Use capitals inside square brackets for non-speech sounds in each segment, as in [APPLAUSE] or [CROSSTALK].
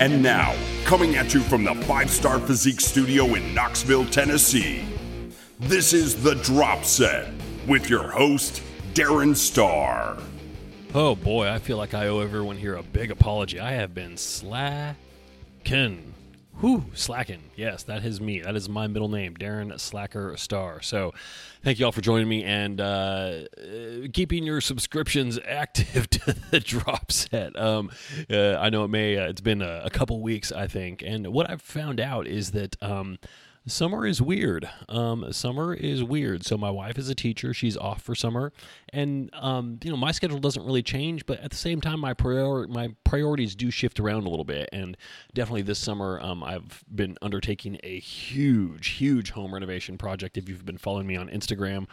And now, coming at you from the Five Starr Physique Studio in Knoxville, Tennessee, this is The Drop Set with your host, Darren Starr. Oh boy, I feel like I owe everyone here a big apology. I have been slacking. Whew, slacking. Yes, that is me. That is my middle name, Darren Slacker Starr. So, thank you all for joining me and uh, keeping your subscriptions [LAUGHS] active to the drop set. Um, uh, I know it may. Uh, it's been a, a, couple weeks, I think, and what I've found out is that. Um, summer is weird. Um, summer is weird. So my wife is a teacher; she's off for summer, and um, you know my schedule doesn't really change. But at the same time, my prior my priorities do shift around a little bit. And definitely this summer, um, I've been undertaking a huge, huge home renovation project. If you've been following me on Instagram,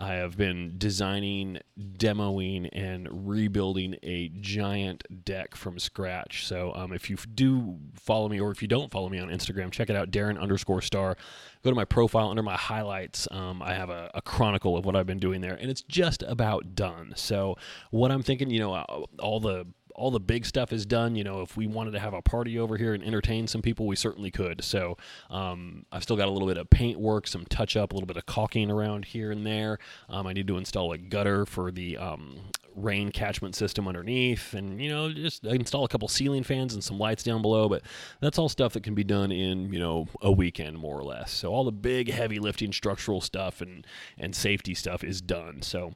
I have been designing, demoing, and rebuilding a giant deck from scratch. So um, if you do follow me, or if you don't follow me on Instagram, check it out, Darren underscore starr. Go to my profile under my highlights. Um, I have a, a, chronicle of what I've been doing there, and it's just about done. So what I'm thinking, you know, uh, all the all the big stuff is done. You know, if we wanted to have a party over here and entertain some people, we certainly could. So um, I've still got a little bit of paint work, some touch up, a little bit of caulking around here and there. Um, I need to install a gutter for the um, rain catchment system underneath, and you know, just install a couple ceiling fans and some lights down below. But that's all stuff that can be done in you know a weekend more or less. So all the big heavy lifting structural stuff and and safety stuff is done. So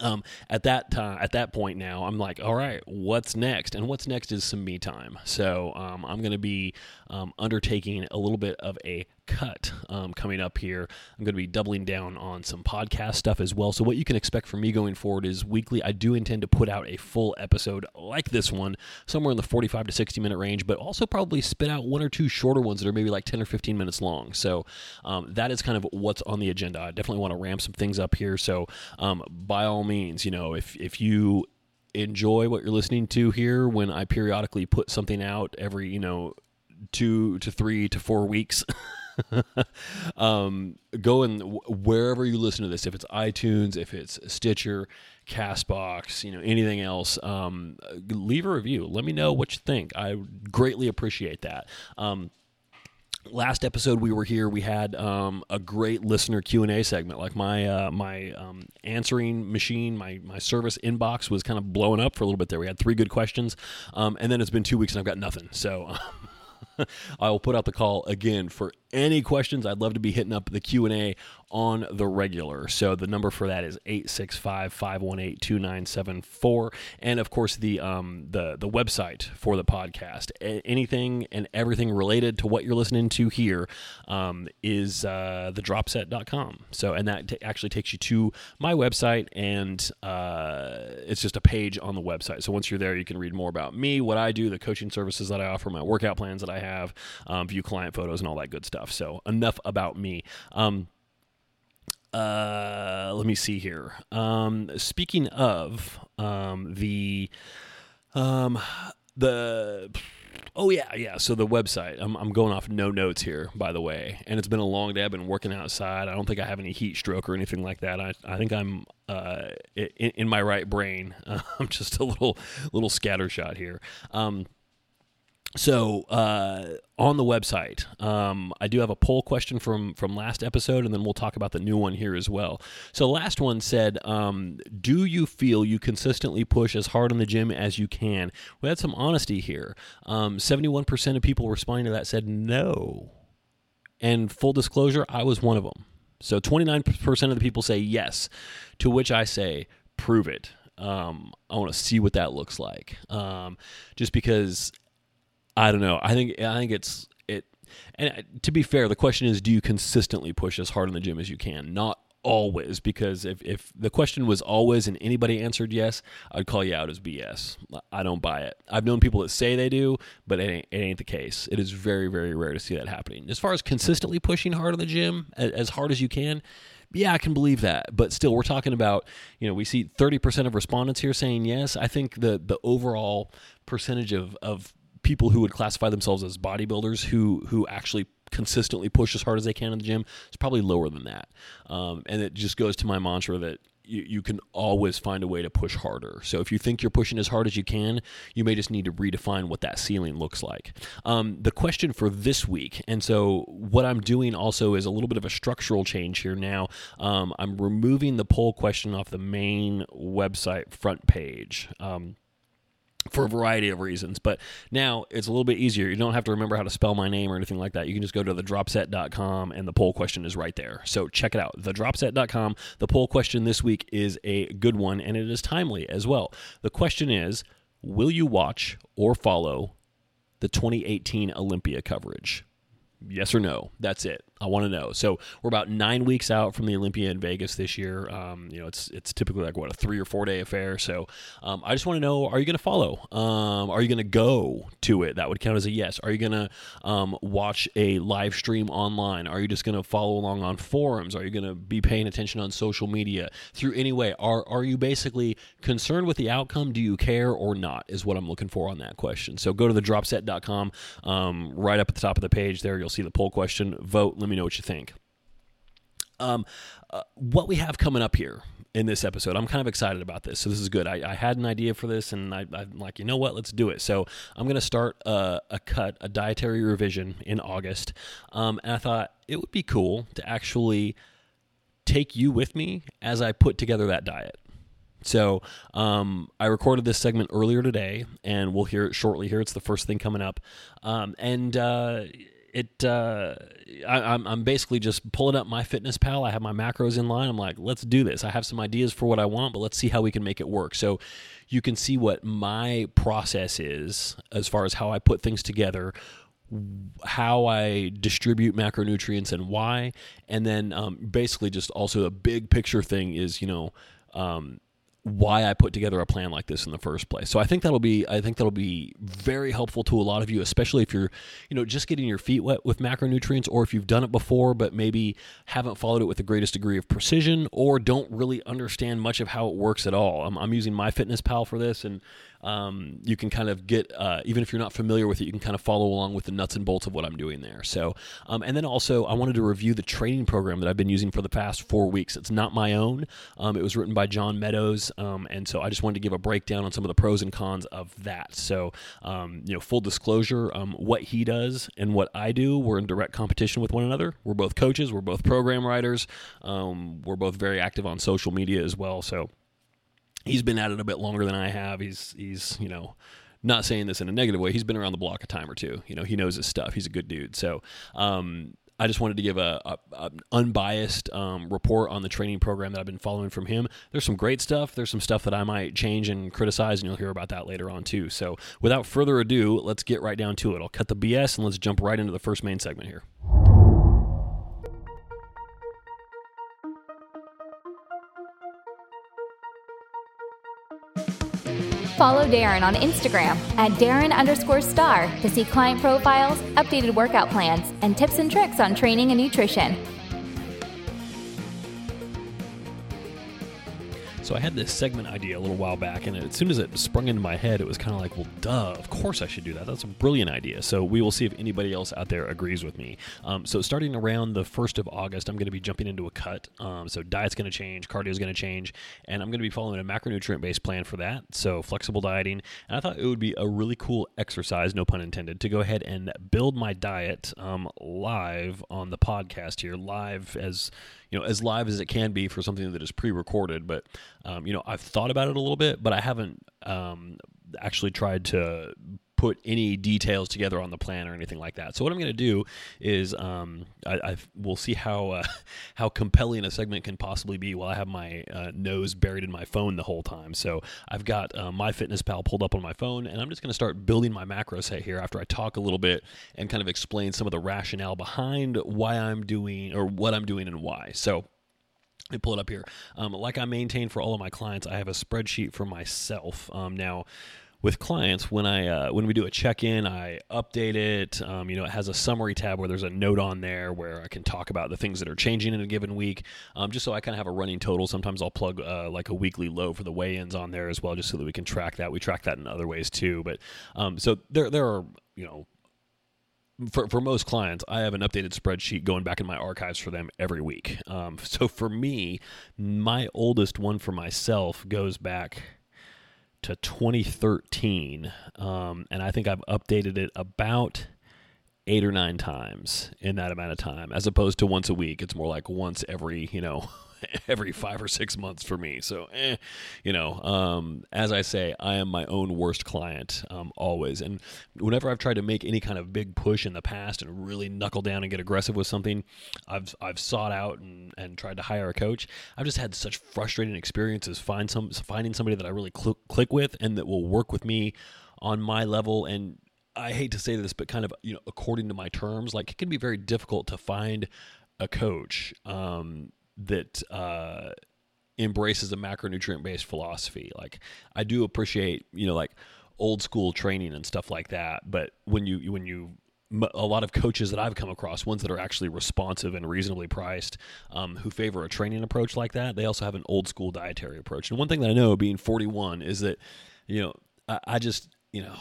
um, at that time, at that point now, I'm like, all right, what's next? And what's next is some me time. So um, I'm going to be um, undertaking a little bit of a cut um, coming up here. I'm going to be doubling down on some podcast stuff as well. So, what you can expect from me going forward is weekly. I do intend to put out a full episode like this one, somewhere in the 45 to 60 minute range, but also probably spit out one or two shorter ones that are maybe like 10 or 15 minutes long. So, um, that is kind of what's on the agenda. I definitely want to ramp some things up here. So, um, by all means, you know, if, if you enjoy what you're listening to here when I periodically put something out every, you know, two to three to four weeks. [LAUGHS] [LAUGHS] um, go and wherever you listen to this, if it's iTunes, if it's Stitcher, Castbox, you know, anything else, um, leave a review. Let me know what you think. I greatly appreciate that. Um, last episode we were here we had um, a great listener q&a segment like my uh, my um, answering machine my, my service inbox was kind of blowing up for a little bit there we had three good questions um, and then it's been two weeks and i've got nothing so [LAUGHS] [LAUGHS] I will put out the call again for any questions. I'd love to be hitting up the Q&A on the regular. So the number for that is 865-518-2974 and of course the um the the website for the podcast. A- anything and everything related to what you're listening to here um, is uh, thedropset.com. So and that t- actually takes you to my website and uh, it's just a page on the website. So once you're there you can read more about me, what I do, the coaching services that I offer, my workout plans that I have, um, view client photos and all that good stuff. So enough about me. Um, uh, let me see here. Um, speaking of um, the um, the oh yeah yeah. So the website I'm, I'm going off no notes here by the way. And it's been a long day. I've been working outside. I don't think i have any heat stroke or anything like that. I, I think i'm uh, in, in, my right brain. [LAUGHS] I'm just a little little scattershot here. Um, so uh, on the website, um, I do have a poll question from from last episode, and then we'll talk about the new one here as well. So last one said, um, "Do you feel you consistently push as hard in the gym as you can?" We had some honesty here. Um, seventy-one percent of people responding to that said no, and full disclosure, I was one of them. So twenty-nine percent of the people say yes, to which I say, "Prove it." Um, I want to see what that looks like. Um, just because I don't know. I think I think it's it. And to be fair, the question is, do you consistently push as hard in the gym as you can? Not always, because if if the question was always and anybody answered yes, I'd call you out as BS. I don't buy it. I've known people that say they do, but it ain't, it ain't the case. It is very very rare to see that happening. As far as consistently pushing hard in the gym, as hard as you can yeah, I can believe that. But still, we're talking about, you know, we see 30% of respondents here saying yes. I think the the overall percentage of, of people who would classify themselves as bodybuilders who who actually consistently push as hard as they can in the gym is probably lower than that. Um, and it just goes to my mantra that you, you can always find a way to push harder. So if you think you're pushing as hard as you can, you may just need to redefine what that ceiling looks like. Um, the question for this week, and so what I'm doing also is a little bit of a structural change here now. Um, I'm removing the poll question off the main website front page. Um, for a variety of reasons. But now it's a little bit easier. You don't have to remember how to spell my name or anything like that. You can just go to thedropset.com and the poll question is right there. So check it out. Thedropset.com. The poll question this week is a good one and it is timely as well. The question is Will you watch or follow the 2018 Olympia coverage? Yes or no? That's it. I want to know. So we're about nine weeks out from the Olympia in Vegas this year. Um, you know, it's it's typically like what a three or four day affair. So um, I just want to know: Are you going to follow? Um, are you going to go to it? That would count as a yes. Are you going to um, watch a live stream online? Are you just going to follow along on forums? Are you going to be paying attention on social media through any way? Are are you basically concerned with the outcome? Do you care or not? Is what I'm looking for on that question. So go to the dropset.com. Um, right up at the top of the page there, you'll see the poll question. Vote. Let me know what you think. Um, uh, what we have coming up here in this episode, I'm kind of excited about this. So this is good. I, I had an idea for this, and I, am like, you know what? Let's do it. So I'm going to start a, a, cut, a dietary revision in August, um, and I thought it would be cool to actually take you with me as I put together that diet. So um, I recorded this segment earlier today, and we'll hear it shortly. Here, it's the first thing coming up, um, and uh, it uh, I, am I'm, I'm basically just pulling up MyFitnessPal I have my macros in line. I'm like, let's do this. I have some ideas for what I want, but let's see how we can make it work. So you can see what my process is as far as how I put things together how I distribute macronutrients and why, and then um, basically just also a big picture thing is you know um, why I put together a plan like this in the first place. So I think that'll be I think that'll be very helpful to a lot of you, especially if you're, you know, just getting your feet wet with macronutrients or if you've done it before but maybe haven't followed it with the greatest degree of precision or don't really understand much of how it works at all. I'm, I'm using MyFitnessPal for this and um, you can kind of get uh, even if you're not familiar with it, you can kind of follow along with the nuts and bolts of what I'm doing there. So, um, and then also I wanted to review the training program that I've been using for the past four weeks. It's not my own. Um, it was written by John Meadows, um, and so I just wanted to give a breakdown on some of the pros and cons of that. So, um, you know, full disclosure, um, what he does and what I do, we're in direct competition with one another. We're both coaches. We're both program writers. we're both very active on social media as well. So he's been at it a bit longer than I have. He's he's you know not saying this in a negative way. He's been around the block a time or two. You know, he knows his stuff. He's a good dude. So. Um, I just wanted to give a, a, a unbiased um, report on the training program that I've been following from him. There's some great stuff. There's some stuff that I might change and criticize, and you'll hear about that later on too. So, without further ado, let's get right down to it. I'll cut the BS and let's jump right into the first main segment here. Follow Darren on Instagram at Darren underscore starr to see client profiles, updated workout plans, and tips and tricks on training and nutrition. So I had this segment idea a little while back, and as soon as it sprung into my head, it was kind of like, well, duh, of course I should do that. That's a brilliant idea. So we will see if anybody else out there agrees with me. Um, so starting around the 1st of August, I'm going to be jumping into a cut. Um, so diet's going to change, cardio is going to change, and I'm going to be following a macronutrient based plan for that. So flexible dieting. And I thought it would be a really cool exercise, no pun intended, to go ahead and build my diet um, live on the podcast here, live as you know as live as it can be for something that is pre-recorded. But um, you know, I've thought about it a little bit, but I haven't um, actually tried to put any details together on the plan or anything like that. So what I'm going to do is um, I, I we'll see how uh, [LAUGHS] how compelling a segment can possibly be while I have my uh, nose buried in my phone the whole time. So I've got uh, MyFitnessPal pulled up on my phone, and I'm just going to start building my macro set here after I talk a little bit and kind of explain some of the rationale behind why I'm doing or what I'm doing and why. So let me pull it up here. Um, like I maintain for all of my clients, I have a spreadsheet for myself. Um, now, with clients when I uh, when we do a check in, I update it. Um, you know, it has a summary tab where there's a note on there where I can talk about the things that are changing in a given week, um, just so I kind of have a running total. Sometimes I'll plug uh, like a weekly low for the weigh-ins on there as well, just so that we can track that. We track that in other ways too. But um, so there there are you know for, for most clients, I have an updated spreadsheet going back in my archives for them every week. Um, so for me, my oldest one for myself goes back to 2013, um, and I think I've updated it about eight or nine times in that amount of time, as opposed to once a week. It's more like once every, you know, [LAUGHS] [LAUGHS] every five or six months for me. So, eh, you know, um, as I say, I am my own worst client um, always. And whenever I've tried to make any kind of big push in the past and really knuckle down and get aggressive with something, I've I've sought out and, and tried to hire a coach. I've just had such frustrating experiences find some finding somebody that I really cl- click with and that will work with me on my level and I hate to say this, but kind of you know, according to my terms, like it can be very difficult to find a coach um, that uh, embraces a macronutrient based philosophy. Like I do appreciate, you know, like old school training and stuff like that. But when you when you a lot of coaches that I've come across, ones that are actually responsive and reasonably priced, um, who favor a training approach like that, they also have an old school dietary approach. And one thing that I know, being 41, is that you know I, I just you know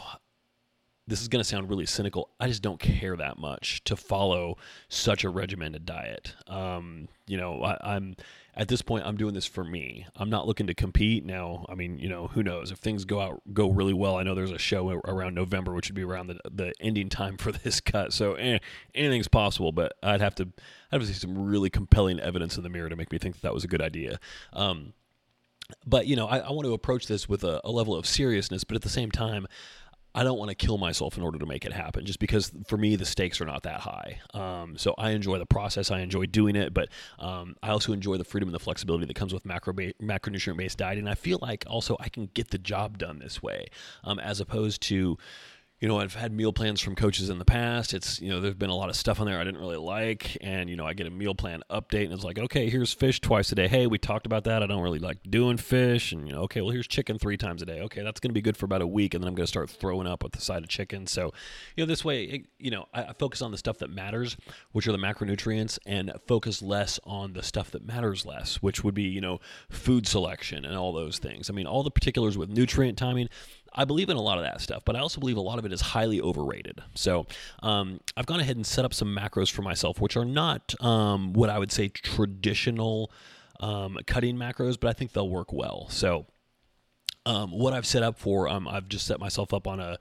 this is going to sound really cynical. I just don't care that much to follow such a regimented diet. Um, you know, I, am at this point. I'm doing this for me. I'm not looking to compete now. I mean, you know, who knows if things go out go really well. I know there's a show around November, which would be around the the ending time for [LAUGHS] this cut. So eh, anything's possible, but I'd have to I'd have to see some really compelling evidence in the mirror to make me think that, that was a good idea. Um, but you know, I, I, want to approach this with a, a level of seriousness, but at the same time. I don't want to kill myself in order to make it happen, just because for me the stakes are not that high. Um, so I enjoy the process, I enjoy doing it, but um, I also enjoy the freedom and the flexibility that comes with macro ba- macronutrient based dieting. I feel like also I can get the job done this way, um, as opposed to you know, I've had meal plans from coaches in the past. It's, you know, there's been a lot of stuff on there I didn't really like. And, you know, I get a meal plan update and it's like, okay, here's fish twice a day. Hey, we talked about that. I don't really like doing fish. And, you know, okay, well, here's chicken three times a day. Okay, that's going to be good for about a week. And then I'm going to start throwing up with the side of chicken. So, you know, this way, it, you know, I, I focus on the stuff that matters, which are the macronutrients, and focus less on the stuff that matters less, which would be, you know, food selection and all those things. I mean, all the particulars with nutrient timing, I believe in a lot of that stuff, but I also believe a lot of it is highly overrated. So um, I've gone ahead and set up some macros for myself, which are not um, what I would say traditional um, cutting macros, but I think they'll work well. So um, what I've set up for, um, I've just set myself up on a,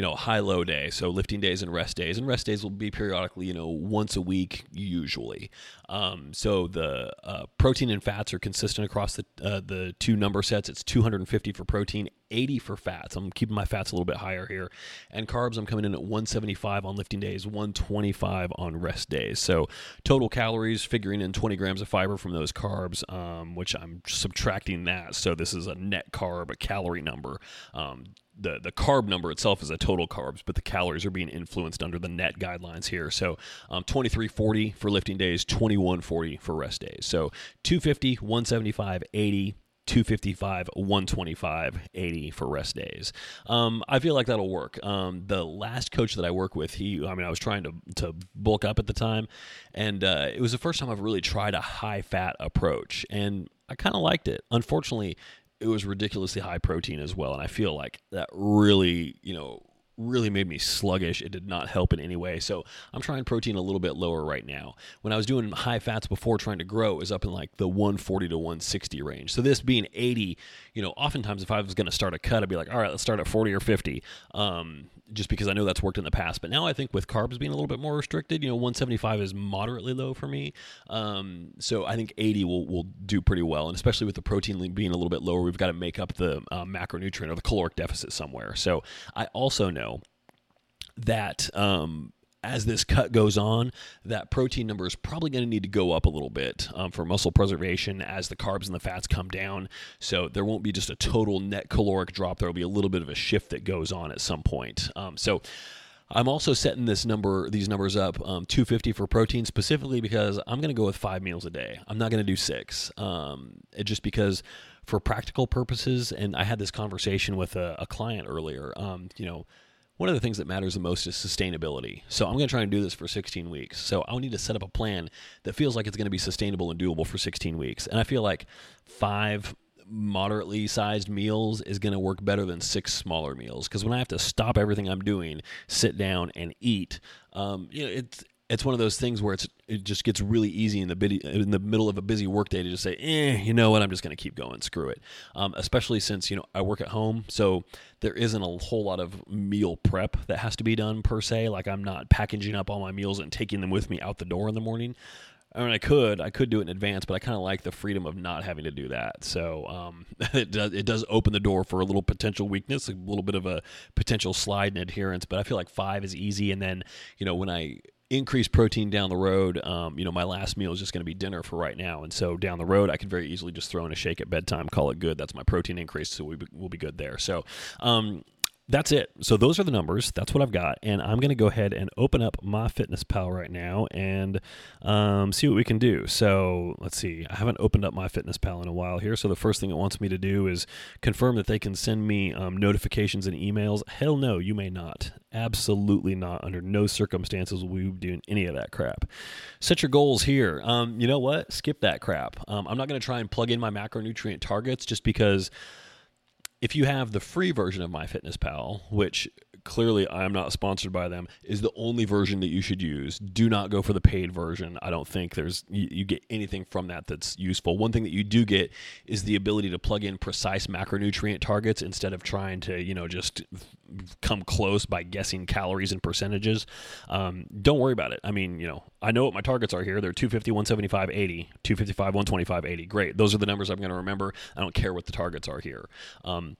you know, high low day. So lifting days and rest days, and rest days will be periodically, you know, once a week usually. Um, so the uh, protein and fats are consistent across the uh, the two number sets. It's 250 for protein, 80 for fats. I'm keeping my fats a little bit higher here, and carbs I'm coming in at 175 on lifting days, 125 on rest days. So total calories, figuring in 20 grams of fiber from those carbs, um, which I'm subtracting that. So this is a net carb, a calorie number. Um, the the carb number itself is a total carbs, but the calories are being influenced under the net guidelines here. So um, 2340 for lifting days, 2140 for rest days. So 250, 175, 80. 255, 125, 80 for rest days. Um, I feel like that'll work. Um, the last coach that I work with, he, I mean, I was trying to, to bulk up at the time, and uh, it was the first time I've really tried a high fat approach, and I kind of liked it. Unfortunately, it was ridiculously high protein as well. And I feel like that really, you know, really made me sluggish. It did not help in any way. So I'm trying protein a little bit lower right now. When I was doing high fats before trying to grow, it was up in like the 140 to 160 range. So this being 80, you know, oftentimes if I was going to start a cut, I'd be like, all right, let's start at 40 or 50. Um, just because I know that's worked in the past. But now I think with carbs being a little bit more restricted, you know, 175 is moderately low for me. Um, so I think 80 will, will do pretty well. And especially with the protein being a little bit lower, we've got to make up the uh, macronutrient or the caloric deficit somewhere. So I also know that um, as this cut goes on, that protein number is probably going to need to go up a little bit um, for muscle preservation as the carbs and the fats come down. So there won't be just a total net caloric drop. There will be a little bit of a shift that goes on at some point. Um, so I'm also setting this number, these numbers up, um, 250 for protein specifically because I'm going to go with five meals a day. I'm not going to do six. Um, just because for practical purposes, and I had this conversation with a, a client earlier. Um, you know one of the things that matters the most is sustainability. So I'm going to try and do this for 16 weeks. So I'll need to set up a plan that feels like it's going to be sustainable and doable for 16 weeks. And I feel like five moderately sized meals is going to work better than six smaller meals because when I have to stop everything I'm doing, sit down and eat, um, you know, it's it's one of those things where it's it just gets really easy in the bid- in the middle of a busy workday to just say, eh, you know what, I'm just going to keep going, screw it. Um, especially since you know I work at home, so there isn't a whole lot of meal prep that has to be done per se. Like I'm not packaging up all my meals and taking them with me out the door in the morning. I mean, I could, I could do it in advance, but I kind of like the freedom of not having to do that. So um, [LAUGHS] it does, it does open the door for a little potential weakness, a little bit of a potential slide in adherence. But I feel like five is easy, and then you know when I increase protein down the road, um, you know, my last meal is just going to be dinner for right now, and so down the road, I could very easily just throw in a shake at bedtime, call it good. That's my protein increase, so we will be good there. So um, that's it. So those are the numbers. That's what I've got, and I'm going to go ahead and open up MyFitnessPal right now and um, see what we can do. So let's see. I haven't opened up MyFitnessPal in a while here. So the first thing it wants me to do is confirm that they can send me um, notifications and emails. Hell no, you may not. Absolutely not. Under no circumstances will we be doing any of that crap. Set your goals here. Um, you know what? Skip that crap. Um, I'm not going to try and plug in my macronutrient targets just because if you have the free version of MyFitnessPal, which clearly I'm not sponsored by them, is the only version that you should use. Do not go for the paid version. I don't think there's you, you, get anything from that that's useful. One thing that you do get is the ability to plug in precise macronutrient targets instead of trying to you know just come close by guessing calories and percentages. Um, don't worry about it. I mean, you know, I know what my targets are here. They're 250, 175, 80, 255, 125, 80. Great. Those are the numbers I'm going to remember. I don't care what the targets are here. Um,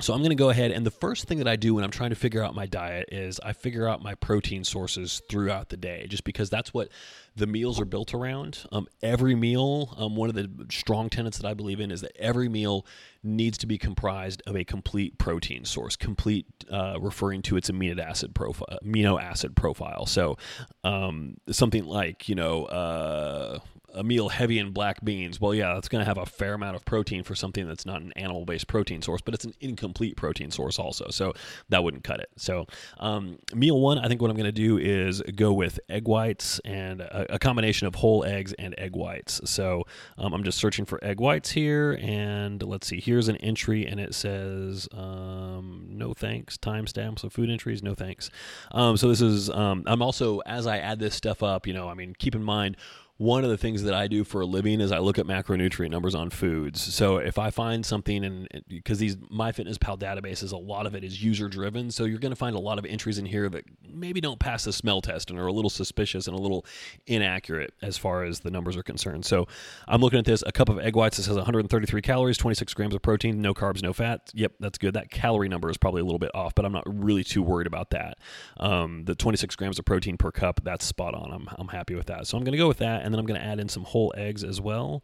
so I'm going to go ahead and the first thing that I do when I'm trying to figure out my diet is I figure out my protein sources throughout the day, just because that's what the meals are built around. Um, every meal, um, one of the strong tenets that I believe in is that every meal needs to be comprised of a complete protein source, complete uh, referring to its amino acid profile. Amino acid profile. So um, something like you know. Uh, a meal heavy in black beans, well, yeah, that's going to have a fair amount of protein for something that's not an animal based protein source, but it's an incomplete protein source also. So that wouldn't cut it. So, um, meal one, I think what I'm going to do is go with egg whites and a, a combination of whole eggs and egg whites. So um, I'm just searching for egg whites here. And let's see, here's an entry and it says um, no thanks, timestamps of food entries, no thanks. Um, so this is, um, I'm also, as I add this stuff up, you know, I mean, keep in mind, one of the things that I do for a living is I look at macronutrient numbers on foods. So if I find something, and because these MyFitnessPal databases, a lot of it is user driven, so you're going to find a lot of entries in here that maybe don't pass the smell test and are a little suspicious and a little inaccurate as far as the numbers are concerned. So I'm looking at this: a cup of egg whites that says 133 calories, 26 grams of protein, no carbs, no fat. Yep, that's good. That calorie number is probably a little bit off, but I'm not really too worried about that. Um, the 26 grams of protein per cup, that's spot on. I'm I'm happy with that. So I'm going to go with that and then I'm going to add in some whole eggs as well.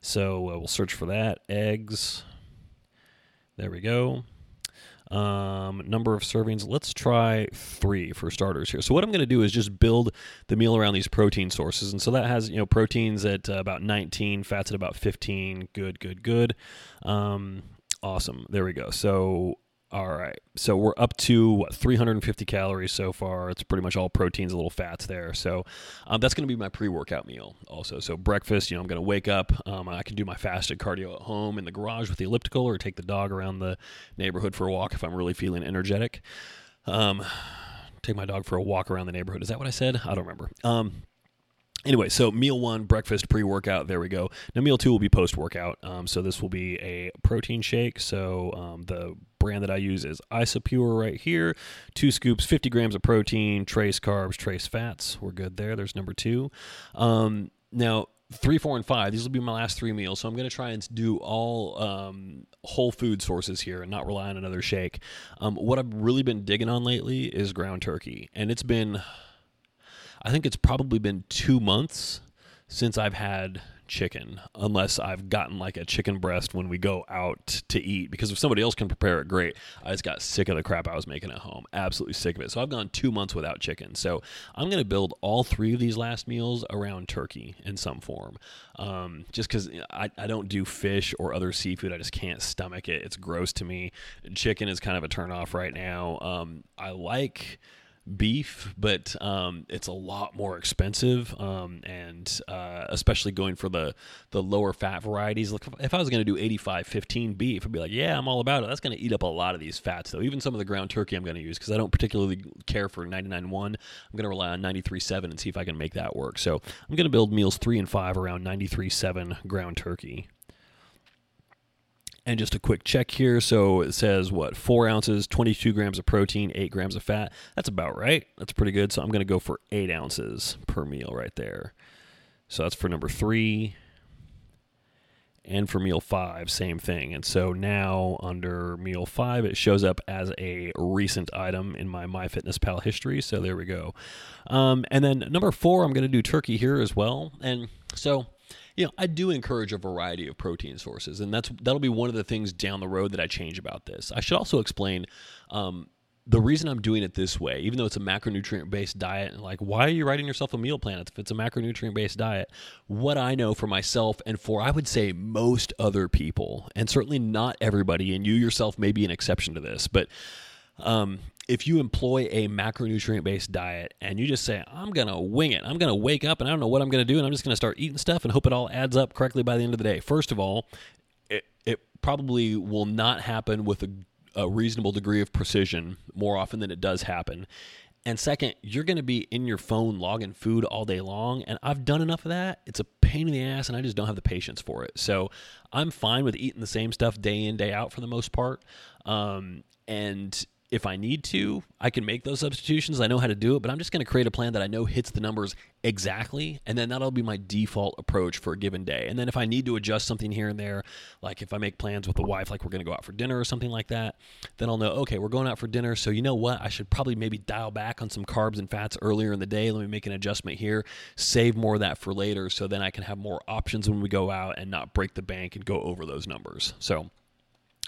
So uh, we'll search for that. Eggs. There we go. Um, number of servings. Let's try three for starters here. So what I'm going to do is just build the meal around these protein sources, and so that has you know proteins at uh, about 19, fats at about 15. Good, good, good. Um, awesome. There we go. So all right. So we're up to what, 350 calories so far. It's pretty much all proteins, a little fats there. So um, that's going to be my pre workout meal also. So breakfast, you know, I'm going to wake up. Um, I can do my fasted cardio at home in the garage with the elliptical or take the dog around the neighborhood for a walk if I'm really feeling energetic. Um, take my dog for a walk around the neighborhood. Is that what I said? I don't remember. Anyway, so meal one, breakfast, pre workout, there we go. Now, meal two will be post workout. Um, so, this will be a protein shake. So, um, the brand that I use is Isopure right here. Two scoops, 50 grams of protein, trace carbs, trace fats. We're good there. There's number two. Um, now, three, four, and five. These will be my last three meals. So I'm going to try and do all um, whole food sources here and not rely on another shake. Um, what I've really been digging on lately is ground turkey, and it's been I think it's probably been two months since I've had chicken, unless I've gotten like a chicken breast when we go out to eat. Because if somebody else can prepare it, great. I just got sick of the crap I was making at home. Absolutely sick of it. So I've gone two months without chicken. So I'm going to build all three of these last meals around turkey in some form. Um, just because I, I don't do fish or other seafood. I just can't stomach it. It's gross to me. Chicken is kind of a turnoff right now. Um, I like beef, but um, it's a lot more expensive, um, and uh, especially going for the the lower fat varieties. Look, if I was going to do 85-15 beef, I'd be like, yeah, I'm all about it. That's going to eat up a lot of these fats, though. Even some of the ground turkey I'm going to use because I don't particularly care for 99.1. I'm going to rely on 93.7 and see if I can make that work. So I'm going to build meals three and five around 93.7 ground turkey. And just a quick check here. So it says what? Four ounces, 22 grams of protein, eight grams of fat. That's about right. That's pretty good. So I'm going to go for eight ounces per meal right there. So that's for number three. And for meal five, same thing. And so now under meal five, it shows up as a recent item in my MyFitnessPal history. So there we go. Um, and then number four, I'm going to do turkey here as well. And so you know, I do encourage a variety of protein sources, and that's that'll be one of the things down the road that I change about this. I should also explain um, the reason I'm doing it this way, even though it's a macronutrient based diet, and like, why are you writing yourself a meal plan if it's a macronutrient based diet? What I know for myself and for, I would say, most other people, and certainly not everybody, and you yourself may be an exception to this, but um, if you employ a macronutrient based diet and you just say, I'm going to wing it, I'm going to wake up and I don't know what I'm going to do, and I'm just going to start eating stuff and hope it all adds up correctly by the end of the day. First of all, it, it probably will not happen with a, a reasonable degree of precision more often than it does happen. And second, you're going to be in your phone logging food all day long. And I've done enough of that. It's a pain in the ass, and I just don't have the patience for it. So I'm fine with eating the same stuff day in, day out for the most part. Um, and if I need to, I can make those substitutions. I know how to do it, but I'm just going to create a plan that I know hits the numbers exactly. And then that'll be my default approach for a given day. And then if I need to adjust something here and there, like if I make plans with the wife, like we're going to go out for dinner or something like that, then I'll know, okay, we're going out for dinner. So you know what? I should probably maybe dial back on some carbs and fats earlier in the day. Let me make an adjustment here, save more of that for later. So then I can have more options when we go out and not break the bank and go over those numbers. So,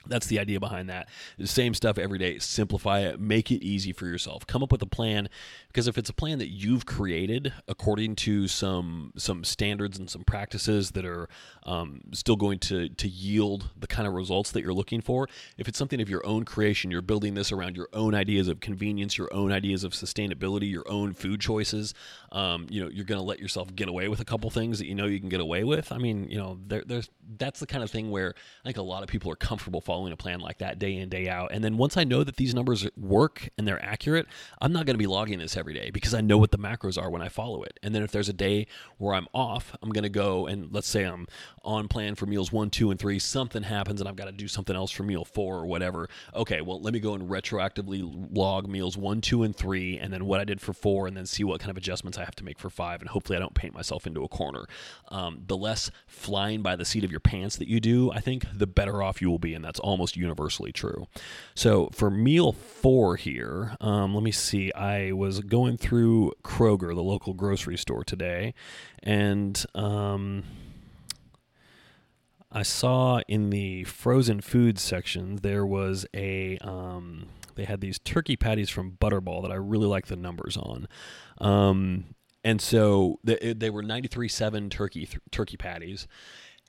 that's the idea behind that. The same stuff every day. Simplify it. Make it easy for yourself. Come up with a plan because if it's a plan that you've created according to some some standards and some practices that are um, still going to to yield the kind of results that you're looking for, if it's something of your own creation, you're building this around your own ideas of convenience, your own ideas of sustainability, your own food choices. Um, you know, you're going to let yourself get away with a couple things that you know you can get away with. I mean, you know, there, there's that's the kind of thing where I think a lot of people are comfortable following a plan like that day in, day out. And then once I know that these numbers work and they're accurate, I'm not going to be logging this every day because I know what the macros are when I follow it. And then if there's a day where I'm off, I'm going to go and let's say I'm on plan for meals one, two, and three, something happens and I've got to do something else for meal four or whatever. Okay, well, let me go and retroactively log meals one, two, and three, and then what I did for four, and then see what kind of adjustments I have to make for five. And hopefully I don't paint myself into a corner. Um, the less flying by the seat of your pants that you do, I think the better off you will be. And that's almost universally true. So for meal four here, um, let me see. I was going through Kroger, the local grocery store today, and um, I saw in the frozen foods section there was a. Um, they had these turkey patties from Butterball that I really like the numbers on. Um, and so they, they were 93.7 turkey turkey patties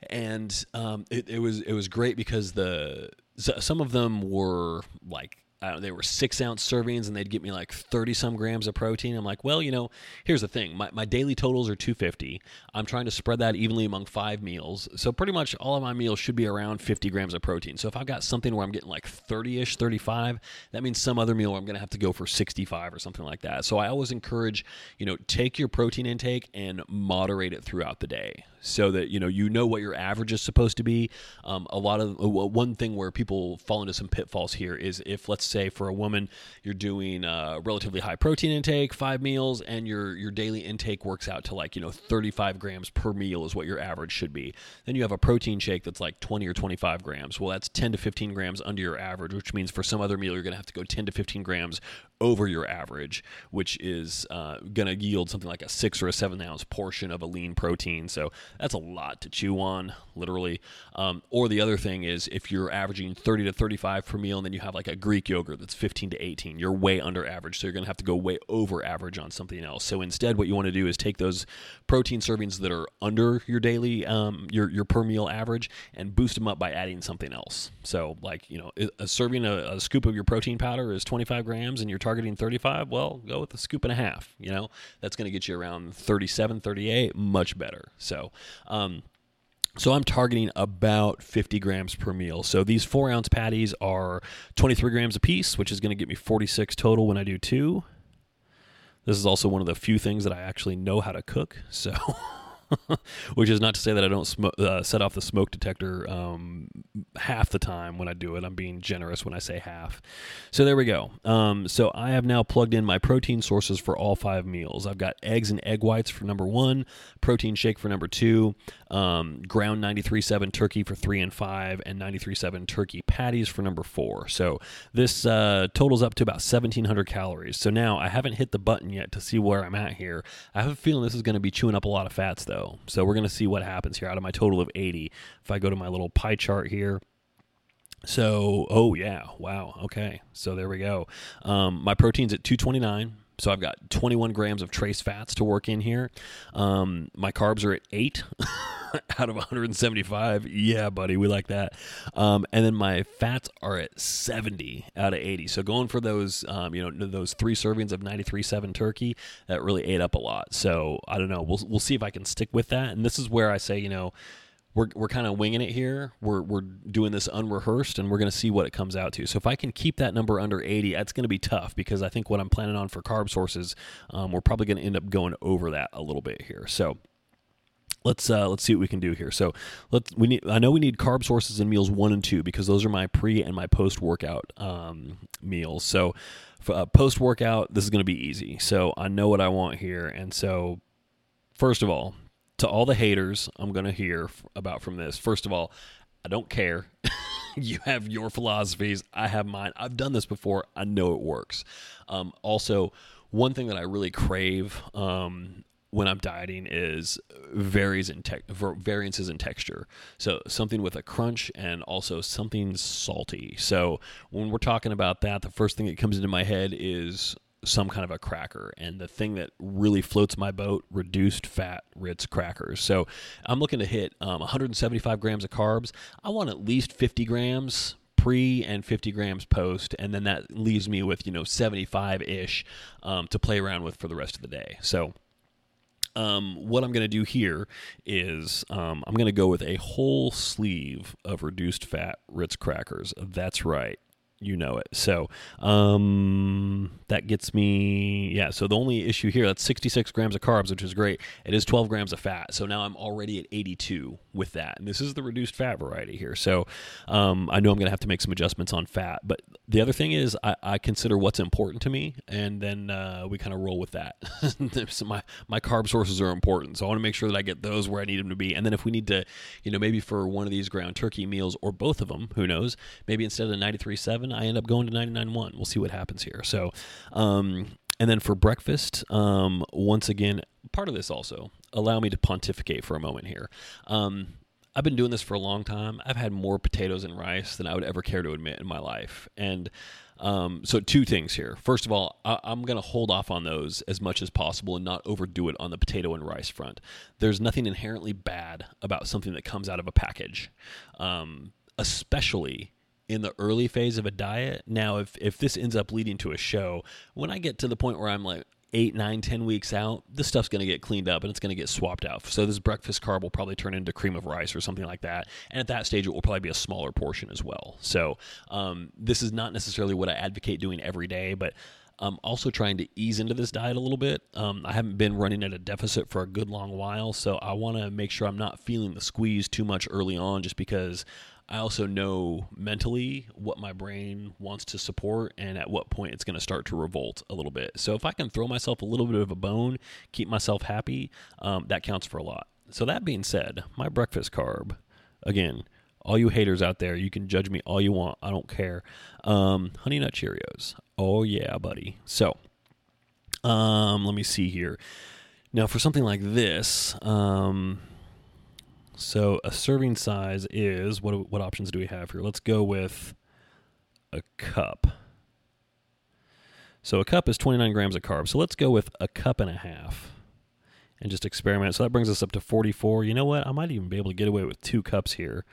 and um, it, it was it was great because the some of them were like uh, they were six ounce servings and they'd get me like 30 some grams of protein. I'm like, well, you know, here's the thing my, my daily totals are 250. I'm trying to spread that evenly among five meals. So pretty much all of my meals should be around 50 grams of protein. So if I've got something where I'm getting like 30 ish, 35, that means some other meal where I'm going to have to go for 65 or something like that. So I always encourage, you know, take your protein intake and moderate it throughout the day so that you know you know what your average is supposed to be. Um, a lot of uh, one thing where people fall into some pitfalls here is if let's say for a woman you're doing a relatively high protein intake, five meals, and your your daily intake works out to like you know 35 grams per meal is what your average should be. Then you have a protein shake that's like 20 or 25 grams. Well, that's 10 to 15 grams under your average, which means for some other meal you're going to have to go 10 to 15 grams over your average, which is uh, going to yield something like a six or a seven ounce portion of a lean protein. So that's a lot to chew on, literally. Um, or the other thing is if you're averaging 30 to 35 per meal and then you have like a Greek yogurt that's 15 to 18, you're way under average. So you're going to have to go way over average on something else. So instead, what you want to do is take those protein servings that are under your daily, um, your, your per meal average and boost them up by adding something else. So, like, you know, a serving a, a scoop of your protein powder is 25 grams and you're targeting 35, well, go with a scoop and a half. You know, that's going to get you around 37, 38, much better. So, um, so I'm targeting about 50 grams per meal. So these four ounce patties are 23 grams a piece, which is going to get me 46 total when I do two. This is also one of the few things that I actually know how to cook. So [LAUGHS] [LAUGHS] which is not to say that I don't sm- uh, set off the smoke detector um, half the time when I do it. I'm being generous when I say half. So there we go. Um, so I have now plugged in my protein sources for all five meals. I've got eggs and egg whites for number one, protein shake for number two, um, ground 93.7 turkey for three and five, and 93.7 turkey patties for number four. So this uh, totals up to about 1,700 calories. So now I haven't hit the button yet to see where I'm at here. I have a feeling this is going to be chewing up a lot of fats though. So we're going to see what happens here out of my total of 80. If I go to my little pie chart here, so, oh yeah, wow, okay. So there we go. Um, my protein's at 229. So I've got 21 grams of trace fats to work in here. Um, my carbs are at eight [LAUGHS] out of 175. Yeah, buddy, we like that. Um, and then my fats are at 70 out of 80. So going for those, um, you know, those three servings of 93.7 turkey, that really ate up a lot. So I don't know. We'll we'll see if I can stick with that. And this is where I say, you know we're, we're kind of winging it here. We're, we're doing this unrehearsed and we're going to see what it comes out to. So if I can keep that number under 80, that's going to be tough because I think what I'm planning on for carb sources, um, we're probably going to end up going over that a little bit here. So let's uh, let's see what we can do here. So let's we need I know we need carb sources in meals one and two because those are my pre and my post workout um, meals. So uh, post workout, this is going to be easy. So I know what I want here, and so first of all, to all the haters I'm going to hear about from this, first of all, I don't care. [LAUGHS] you have your philosophies. I have mine. I've done this before. I know it works. Um, also, one thing that I really crave um, when I'm dieting is varies in te- variances in texture. So something with a crunch and also something salty. So when we're talking about that, the first thing that comes into my head is some kind of a cracker. And the thing that really floats my boat, reduced fat Ritz crackers. So I'm looking to hit um, 175 grams of carbs. I want at least 50 grams pre and 50 grams post and then that leaves me with you know 75 ish um, to play around with for the rest of the day so um, what I'm going to do here is um, I'm going to go with a whole sleeve of reduced fat Ritz crackers. That's right you know it. So um, that gets me, yeah. So the only issue here, that's 66 grams of carbs, which is great. It is 12 grams of fat. So now I'm already at 82 with that. And this is the reduced fat variety here. So um, I know I'm going to have to make some adjustments on fat. But the other thing is, I, I consider what's important to me, and then uh, we kind of roll with that. [LAUGHS] so my, my carb sources are important. So I want to make sure that I get those where I need them to be. And then if we need to, you know, maybe for one of these ground turkey meals or both of them, who knows, maybe instead of 93.7, I end up going to 99.1. We'll see what happens here. So, um, and then for breakfast, um, once again, part of this also allow me to pontificate for a moment here. Um, I've been doing this for a long time. I've had more potatoes and rice than I would ever care to admit in my life, and um, so two things here. First of all, I- am going to hold off on those as much as possible and not overdo it on the potato and rice front. There's nothing inherently bad about something that comes out of a package, um, especially in the early phase of a diet. Now, if if this ends up leading to a show, when I get to the point where I'm like eight, nine, ten weeks out, this stuff's going to get cleaned up and it's going to get swapped out. So this breakfast carb will probably turn into cream of rice or something like that. And at that stage, it will probably be a smaller portion as well. So um, this is not necessarily what I advocate doing every day, but I'm also trying to ease into this diet a little bit. Um, I haven't been running at a deficit for a good long while, so I want to make sure I'm not feeling the squeeze too much early on just because I also know mentally what my brain wants to support and at what point it's going to start to revolt a little bit. So if I can throw myself a little bit of a bone, keep myself happy, um, that counts for a lot. So that being said, my breakfast carb, again, all you haters out there, you can judge me all you want. I don't care. Um, honey Nut Cheerios. Oh yeah, buddy. So, um, let me see here. Now for something like this, um, So a serving size is what? What options do we have here? Let's go with a cup. So a cup is 29 grams of carbs. So let's go with a cup and a half and just experiment. So that brings us up to 44. You know what? I might even be able to get away with two cups here.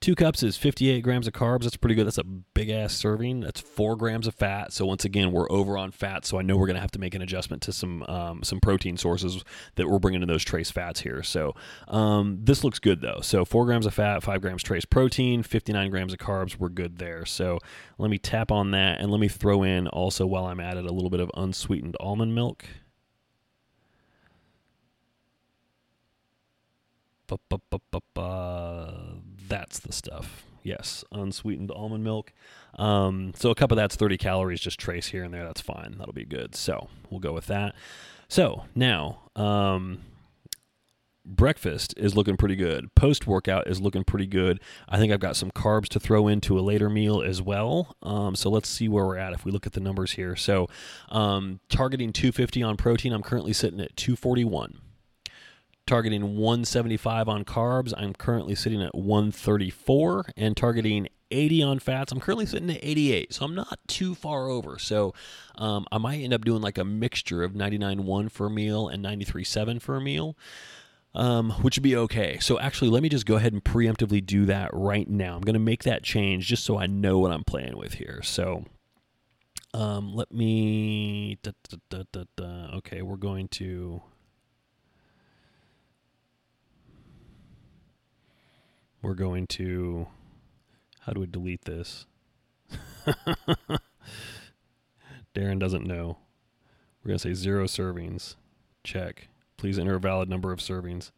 Two cups is 58 grams of carbs. That's pretty good. That's a big ass serving. That's four grams of fat. So once again, we're over on fat. So I know we're going to have to make an adjustment to some um, some protein sources that we're bringing in those trace fats here. So um, this looks good though. So four grams of fat, five grams trace protein, 59 grams of carbs. We're good there. So let me tap on that and let me throw in also while I'm at it a little bit of unsweetened almond milk. That's the stuff. Yes, unsweetened almond milk. Um, so a cup of that's 30 calories, just trace here and there. That's fine. That'll be good. So we'll go with that. So now, um, breakfast is looking pretty good. Post workout is looking pretty good. I think I've got some carbs to throw into a later meal as well. Um, so let's see where we're at if we look at the numbers here. So um, targeting 250 on protein, I'm currently sitting at 241 targeting 175 on carbs. I'm currently sitting at 134 and targeting 80 on fats. I'm currently sitting at 88, so I'm not too far over. So um, I might end up doing like a mixture of 99.1 for a meal and 93.7 for a meal. Um, which would be okay. So actually, let me just go ahead and preemptively do that right now. I'm going to make that change just so I know what I'm playing with here. So um, let me. Da, da, da, okay, we're going to. We're going to how do we delete this? [LAUGHS] Darren doesn't know. We're going to say zero servings. Check. Please enter a valid number of servings.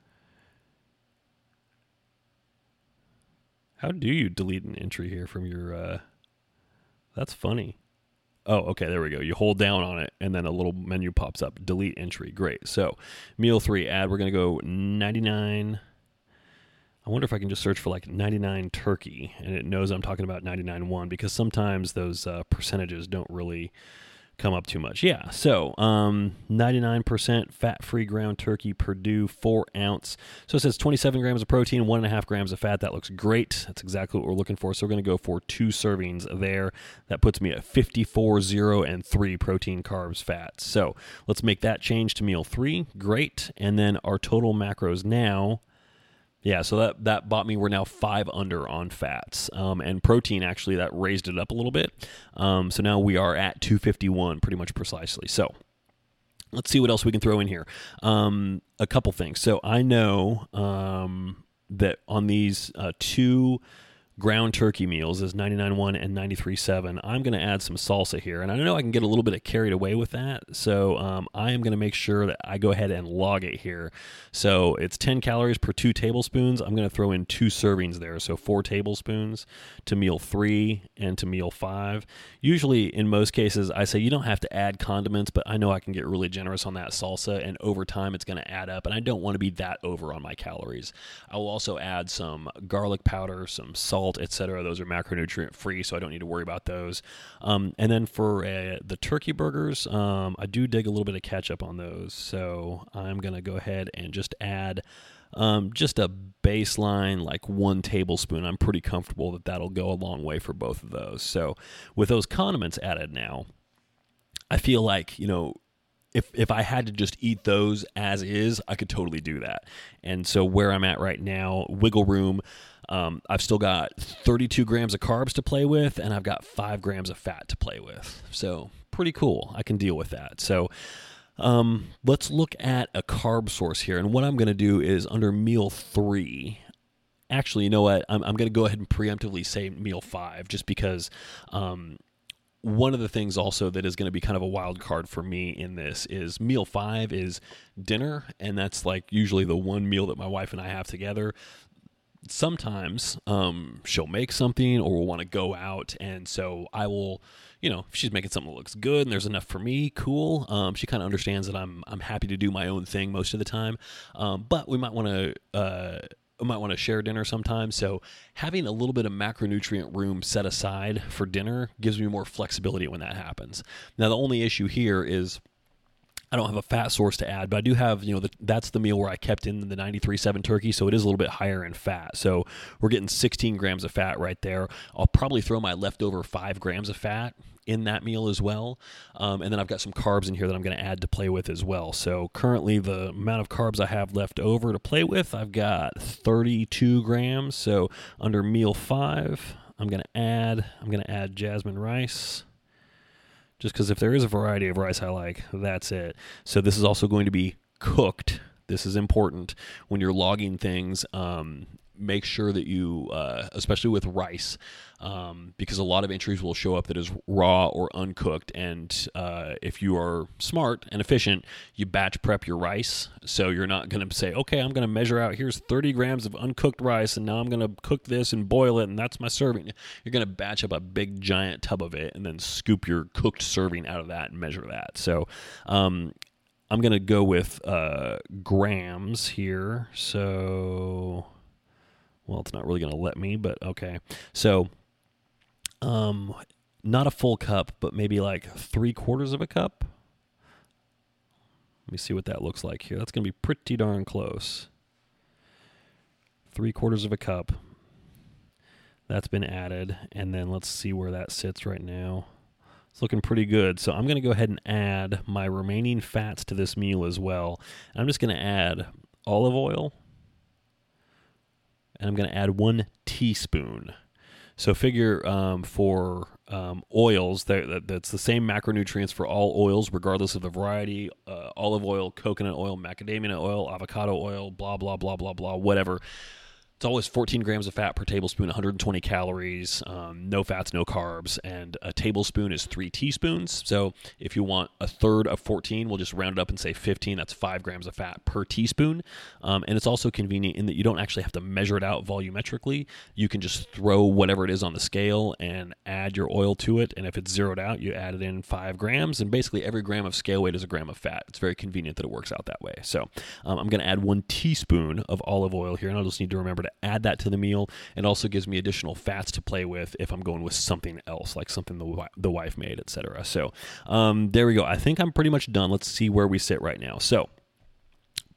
How do you delete an entry here from your uh That's funny. Oh, okay, there we go. You hold down on it and then a little menu pops up. Delete entry. Great. So, meal 3 add we're going to go 99 I wonder if I can just search for like 99 turkey and it knows I'm talking about 99.1 because sometimes those uh, percentages don't really come up too much. Yeah, so um, 99% fat free ground turkey Perdue, 4 ounce. So it says 27 grams of protein, 1.5 grams of fat. That looks great. That's exactly what we're looking for. So we're going to go for two servings there. That puts me at 54, 0, and 3 protein, carbs, fats. So let's make that change to meal 3. Great. And then our total macros now yeah, so that that bought me. We're now five under on fats um, and protein. Actually, that raised it up a little bit. Um, so now we are at 251, pretty much precisely. So let's see what else we can throw in here. Um, a couple things. So I know um, that on these uh, two ground turkey meals is 99.1 and 93.7. I'm going to add some salsa here, and I know I can get a little bit carried away with that, so um, I am going to make sure that I go ahead and log it here. So it's 10 calories per two tablespoons. I'm going to throw in two servings there, so four tablespoons to meal three and to meal five. Usually, in most cases, I say you don't have to add condiments, but I know I can get really generous on that salsa, and over time it's going to add up, and I don't want to be that over on my calories. I will also add some garlic powder, some salt salt, etc. Those are macronutrient free, so I don't need to worry about those. Um, and then for uh, the turkey burgers, um, I do dig a little bit of ketchup on those, so I'm gonna go ahead and just add. Um, just a baseline, like one tablespoon. I'm pretty comfortable that that'll go a long way for both of those. So, with those condiments added now, I feel like, you know, if if I had to just eat those as is, I could totally do that. And so where I'm at right now, wiggle room. Um, I've still got 32 grams of carbs to play with, and I've got five grams of fat to play with. So pretty cool. I can deal with that. So um, let's look at a carb source here. And what I'm going to do is under meal three. Actually, you know what? I'm, I'm going to go ahead and preemptively say meal five, just because um, one of the things also that is going to be kind of a wild card for me in this is meal five is dinner and that's like usually the one meal that my wife and i have together sometimes um, she'll make something or we'll want to go out and so i will you know if she's making something that looks good and there's enough for me cool um, she kind of understands that i'm i'm happy to do my own thing most of the time um, but we might want to uh, might want to share dinner sometime. So having a little bit of macronutrient room set aside for dinner gives me more flexibility when that happens. Now the only issue here is I don't have a fat source to add, but I do have, you know, the, that's the meal where I kept in the 93.7 turkey, so it is a little bit higher in fat. So we're getting 16 grams of fat right there. I'll probably throw my leftover five grams of fat in that meal as well. Um, and then I've got some carbs in here that I'm going to add to play with as well. So currently, the amount of carbs I have left over to play with, I've got 32 grams. So under meal five, I'm going to add, I'm going to add jasmine rice just because if there is a variety of rice I like, that's it. So this is also going to be cooked. This is important when you're logging things. Um, make sure that you, uh, especially with rice, um, because a lot of entries will show up that is raw or uncooked. And uh, if you are smart and efficient, you batch prep your rice. So you're not going to say, okay, I'm going to measure out here's 30 grams of uncooked rice, and now I'm going to cook this and boil it, and that's my serving. You're going to batch up a big giant tub of it and then scoop your cooked serving out of that and measure that. So, um, I'm going to go with uh, grams here. So, well, it's not really going to let me, but okay. So, um, not a full cup, but maybe like three quarters of a cup. Let me see what that looks like here. That's going to be pretty darn close. Three quarters of a cup. That's been added. And then let's see where that sits right now. It's looking pretty good. So I'm going to go ahead and add my remaining fats to this meal as well. I'm just going to add olive oil. And I'm going to add one teaspoon so figure um, for um, oils that, that's the same macronutrients for all oils, regardless of the variety: uh, olive oil, coconut oil, macadamia oil, avocado oil, blah blah blah blah blah, whatever. It's always 14 grams of fat per tablespoon, 120 calories, um, no fats, no carbs, and a tablespoon is three teaspoons. So if you want a third of 14, we'll just round it up and say 15. That's five grams of fat per teaspoon. Um, and it's also convenient in that you don't actually have to measure it out volumetrically. You can just throw whatever it is on the scale and add your oil to it. And if it's zeroed out, you add it in five grams. And basically, every gram of scale weight is a gram of fat. It's very convenient that it works out that way. So um, I'm going to add one teaspoon of olive oil here, and I'll just need to remember to add that to the meal. It also gives me additional fats to play with if I'm going with something else, like something the, the wife made, etc. So um, there we go. I think I'm pretty much done. Let's see where we sit right now. So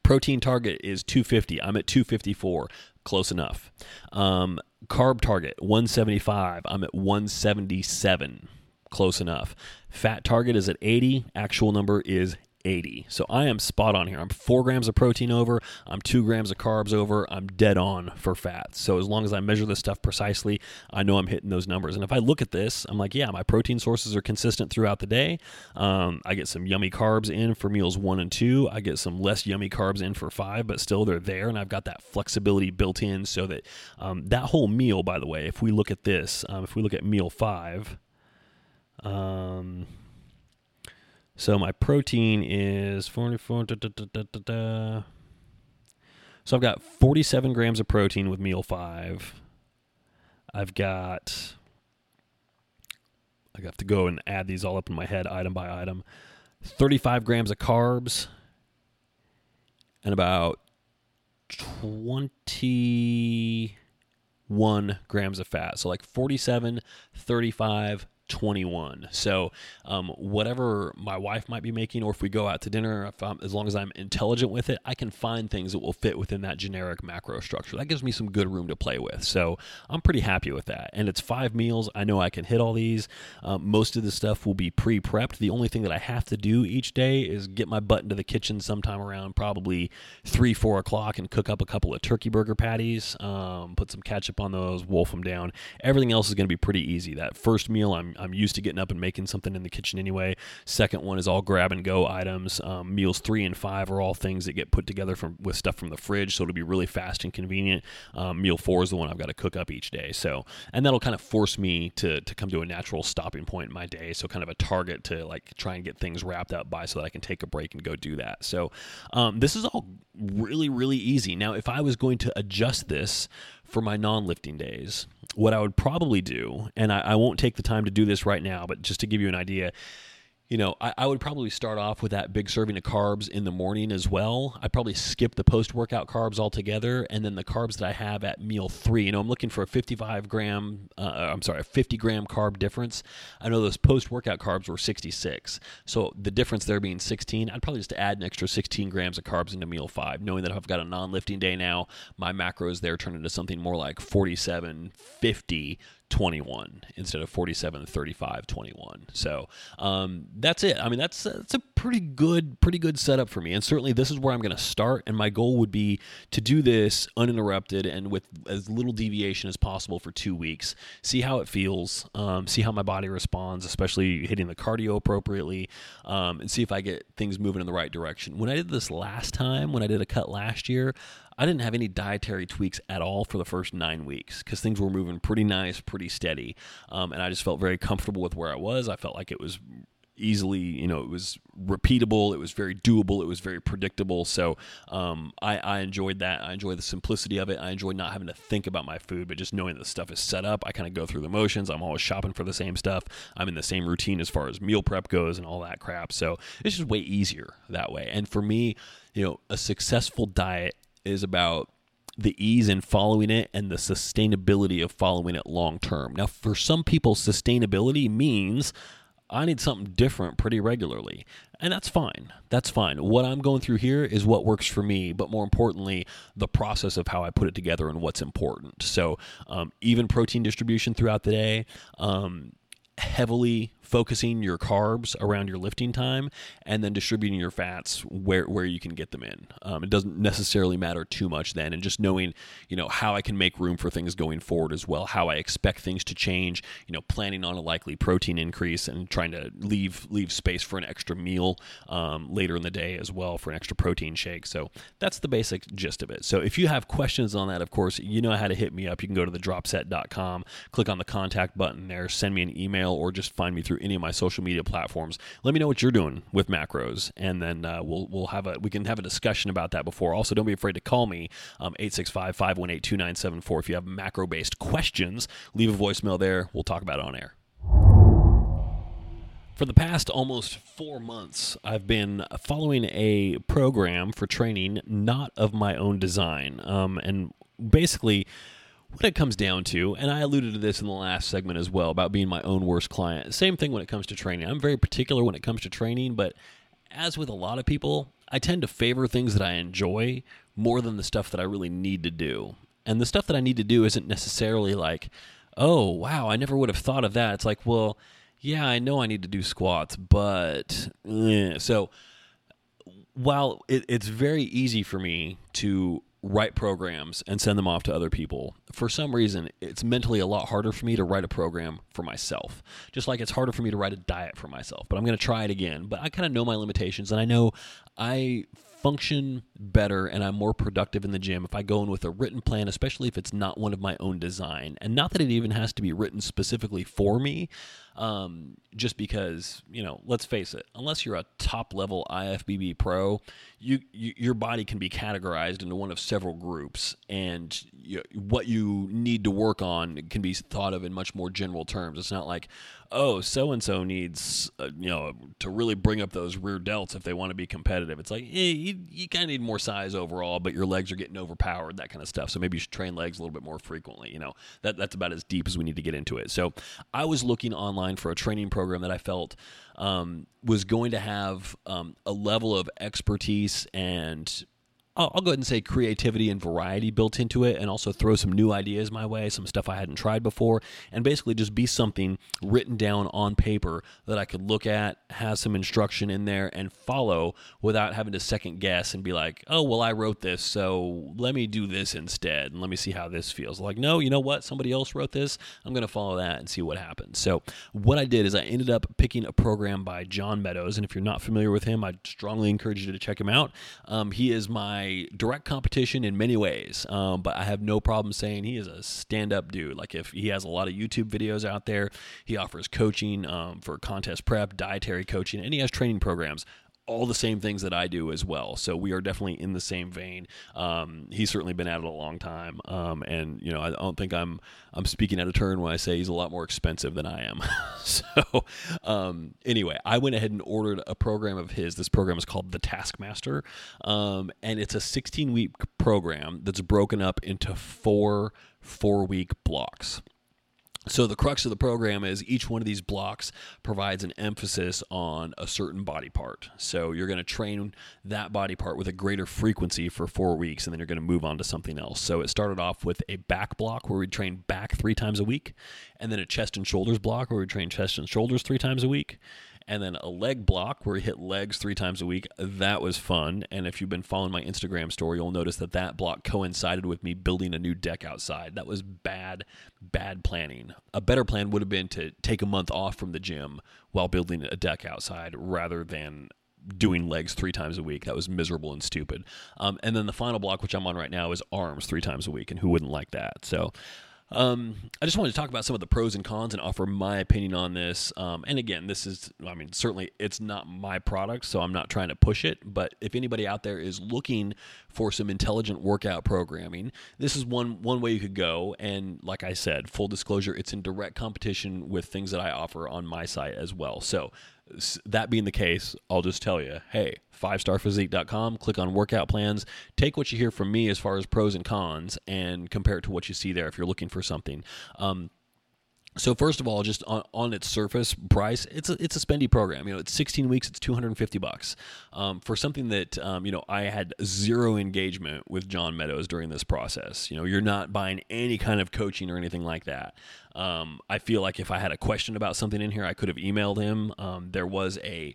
protein target is 250. I'm at 254. Close enough. Um, carb target 175. I'm at 177. Close enough. Fat target is at 80. Actual number is 80. So I am spot on here. I'm four grams of protein over. I'm two grams of carbs over. I'm dead on for fats. So as long as I measure this stuff precisely, I know I'm hitting those numbers. And if I look at this, I'm like, yeah, my protein sources are consistent throughout the day. Um, I get some yummy carbs in for meals one and two. I get some less yummy carbs in for five, but still they're there. And I've got that flexibility built in so that um, that whole meal, by the way, if we look at this, um, if we look at meal five, um, so my protein is 44. Da, da, da, so I've got 47 grams of protein with meal five. I've got. I have to go and add these all up in my head, item by item. 35 grams of carbs and about 21 grams of fat. So like 47, 35, 21. So, um, whatever my wife might be making, or if we go out to dinner, as long as I'm intelligent with it, I can find things that will fit within that generic macro structure. That gives me some good room to play with. So, I'm pretty happy with that. And it's five meals. I know I can hit all these. Um, most of the stuff will be pre prepped. The only thing that I have to do each day is get my butt into the kitchen sometime around probably three, four o'clock and cook up a couple of turkey burger patties, um, put some ketchup on those, wolf them down. Everything else is going to be pretty easy. That first meal, I'm I'm, used to getting up and making something in the kitchen anyway. Second one is all grab and go items. Um, meals three and five are all things that get put together from with stuff from the fridge, so it'll be really fast and convenient. Um, meal four is the one I've got to cook up each day. So, and that'll kind of force me to to come to a natural stopping point in my day. So, kind of a target to like try and get things wrapped up by, so that I can take a break and go do that. So, um, this is all really really easy. Now, if I was going to adjust this for my non lifting days, what I would probably do, and I, I, won't take the time to do this right now, but just to give you an idea, you know, I, I would probably start off with that big serving of carbs in the morning as well. I probably skip the post workout carbs altogether, and then the carbs that I have at meal three. You know, I'm looking for a 55 gram. Uh, I'm sorry, a 50 gram carb difference. I know those post workout carbs were 66, so the difference there being 16. I'd probably just add an extra 16 grams of carbs into meal five, knowing that if I've got a non-lifting day now, my macros there turn into something more like 47, 50 21 instead of 47 35 21 so um, that's it. I mean that's that's a pretty good pretty good setup for me. And certainly this is where i'm going to start and my goal would be to do this uninterrupted and with as little deviation as possible for two weeks see how it feels um, see how my body responds especially hitting the cardio appropriately um, and see if i get things moving in the right direction. When i did this last time when i did a cut last year I didn't have any dietary tweaks at all for the first nine weeks because things were moving pretty nice, pretty steady. Um, and I just felt very comfortable with where I was. I felt like it was easily, you know, it was repeatable, it was very doable, it was very predictable. So um, I, I, enjoyed that. I enjoy the simplicity of it. I enjoy not having to think about my food, but just knowing that the stuff is set up. I kind of go through the motions. I'm always shopping for the same stuff. I'm in the same routine as far as meal prep goes and all that crap. So it's just way easier that way. And for me, you know, a successful diet is about the ease in following it and the sustainability of following it long term. Now, for some people, sustainability means I need something different pretty regularly. And that's fine. That's fine. What I'm going through here is what works for me, but more importantly, the process of how I put it together and what's important. So, um, even protein distribution throughout the day, um, heavily focusing your carbs around your lifting time and then distributing your fats where, where you can get them in. Um, it doesn't necessarily matter too much then. And just knowing, you know, how I can make room for things going forward as well, how I expect things to change, you know, planning on a likely protein increase and trying to leave, leave space for an extra meal um, later in the day as well for an extra protein shake. So that's the basic gist of it. So if you have questions on that, of course, you know how to hit me up. You can go to thedropset.com, click on the contact button there, send me an email or just find me through any of my social media platforms. Let me know what you're doing with macros, and then uh, we'll we'll have a we can have a discussion about that before. Also, don't be afraid to call me um, 865 518 2974 if you have macro based questions. Leave a voicemail there. We'll talk about it on air. For the past almost four months, I've been following a program for training not of my own design. Um, and basically, what it comes down to, and I alluded to this in the last segment as well about being my own worst client. Same thing when it comes to training. I'm very particular when it comes to training, but as with a lot of people, I tend to favor things that I enjoy more than the stuff that I really need to do. And the stuff that I need to do isn't necessarily like, oh, wow, I never would have thought of that. It's like, well, yeah, I know I need to do squats, but eh. so while it, it's very easy for me to write programs and send them off to other people. For some reason, it's mentally a lot harder for me to write a program for myself. Just like it's harder for me to write a diet for myself. But I'm going to try it again. But I kind of know my limitations and I know I function better and I'm more productive in the gym if I go in with a written plan, especially if it's not one of my own design. And not that it even has to be written specifically for me, um, just because, you know, let's face it, unless you're a top level IFBB pro, you, you your body can be categorized into one of several groups, and you, what you need to work on can be thought of in much more general terms. It's not like, oh, so and so needs, uh, you know, to really bring up those rear delts if they want to be competitive. It's like, eh, you, you kind of need more size overall, but your legs are getting overpowered, that kind of stuff. So maybe you should train legs a little bit more frequently. You know, that that's about as deep as we need to get into it. So I was looking online for a training program that I felt um, was going to have um, a level of expertise and I'll, I'll go ahead and say creativity and variety built into it, and also throw some new ideas my way, some stuff I hadn't tried before, and basically just be something written down on paper that I could look at, have some instruction in there, and follow without having to second guess and be like, oh, well, I wrote this, so let me do this instead, and let me see how this feels. Like, no, you know what? Somebody else wrote this. I'm going to follow that and see what happens. So, what I did is I ended up picking a program by John Meadows, and if you're not familiar with him, I strongly encourage you to check him out. Um, he is my my direct competition in many ways, um, but I have no problem saying he is a stand up dude. Like, if he has a lot of YouTube videos out there, he offers coaching um, for contest prep, dietary coaching, and he has training programs all the same things that I do as well. So we are definitely in the same vein. Um, he's certainly been at it a long time, um, and you know I don't think I'm I'm speaking out of turn when I say he's a lot more expensive than I am. [LAUGHS] so um, anyway, I went ahead and ordered a program of his. This program is called the Taskmaster, um, and it's a 16 week program that's broken up into four four week blocks. So the crux of the program is each one of these blocks provides an emphasis on a certain body part. So you're going to train that body part with a greater frequency for four weeks, and then you're going to move on to something else. So it started off with a back block where we train back three times a week, and then a chest and shoulders block where we train chest and shoulders three times a week, and then a leg block where we hit legs three times a week. That was fun. And if you've been following my Instagram story, you'll notice that that block coincided with me building a new deck outside. That was bad, bad planning. A better plan would have been to take a month off from the gym while building a deck outside rather than doing legs three times a week. That was miserable and stupid. Um, and then the final block, which I'm on right now, is arms three times a week. And who wouldn't like that? So um, I just wanted to talk about some of the pros and cons and offer my opinion on this. Um, and again, this is, I mean, certainly it's not my product, so I'm not trying to push it. But if anybody out there is looking for some intelligent workout programming, this is one one way you could go. And like I said, full disclosure, it's in direct competition with things that I offer on my site as well. So that being the case, I'll just tell you, hey, 5starrphysique.com, click on workout plans, take what you hear from me as far as pros and cons, and compare it to what you see there if you're looking for something. Um, so first of all, just on, on its surface price, it's a, it's a spendy program. You know, it's 16 weeks, it's 250 bucks um, for something that um, you know I had zero engagement with John Meadows during this process. You know, you're not buying any kind of coaching or anything like that. Um, I feel like if I had a question about something in here, I could have emailed him. Um, there was a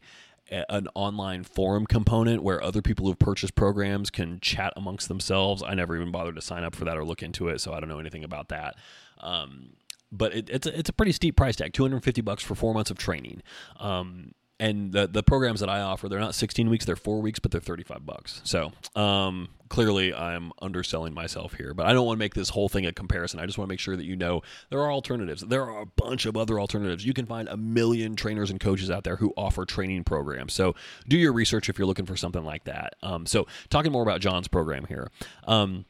an online forum component where other people who've purchased programs can chat amongst themselves. I never even bothered to sign up for that or look into it, so I don't know anything about that. Um, but it, it's a, it's a pretty steep price tag 250 bucks for four months of training um, and the the programs that I offer, they're not 16 weeks, they're four weeks, but they're 35 bucks. So um, clearly, I'm underselling myself here, but I don't want to make this whole thing a comparison. I just want to make sure that you know there are alternatives. There are a bunch of other alternatives. You can find a million trainers and coaches out there who offer training programs. So do your research if you're looking for something like that. Um, so talking more about John's program here. Um,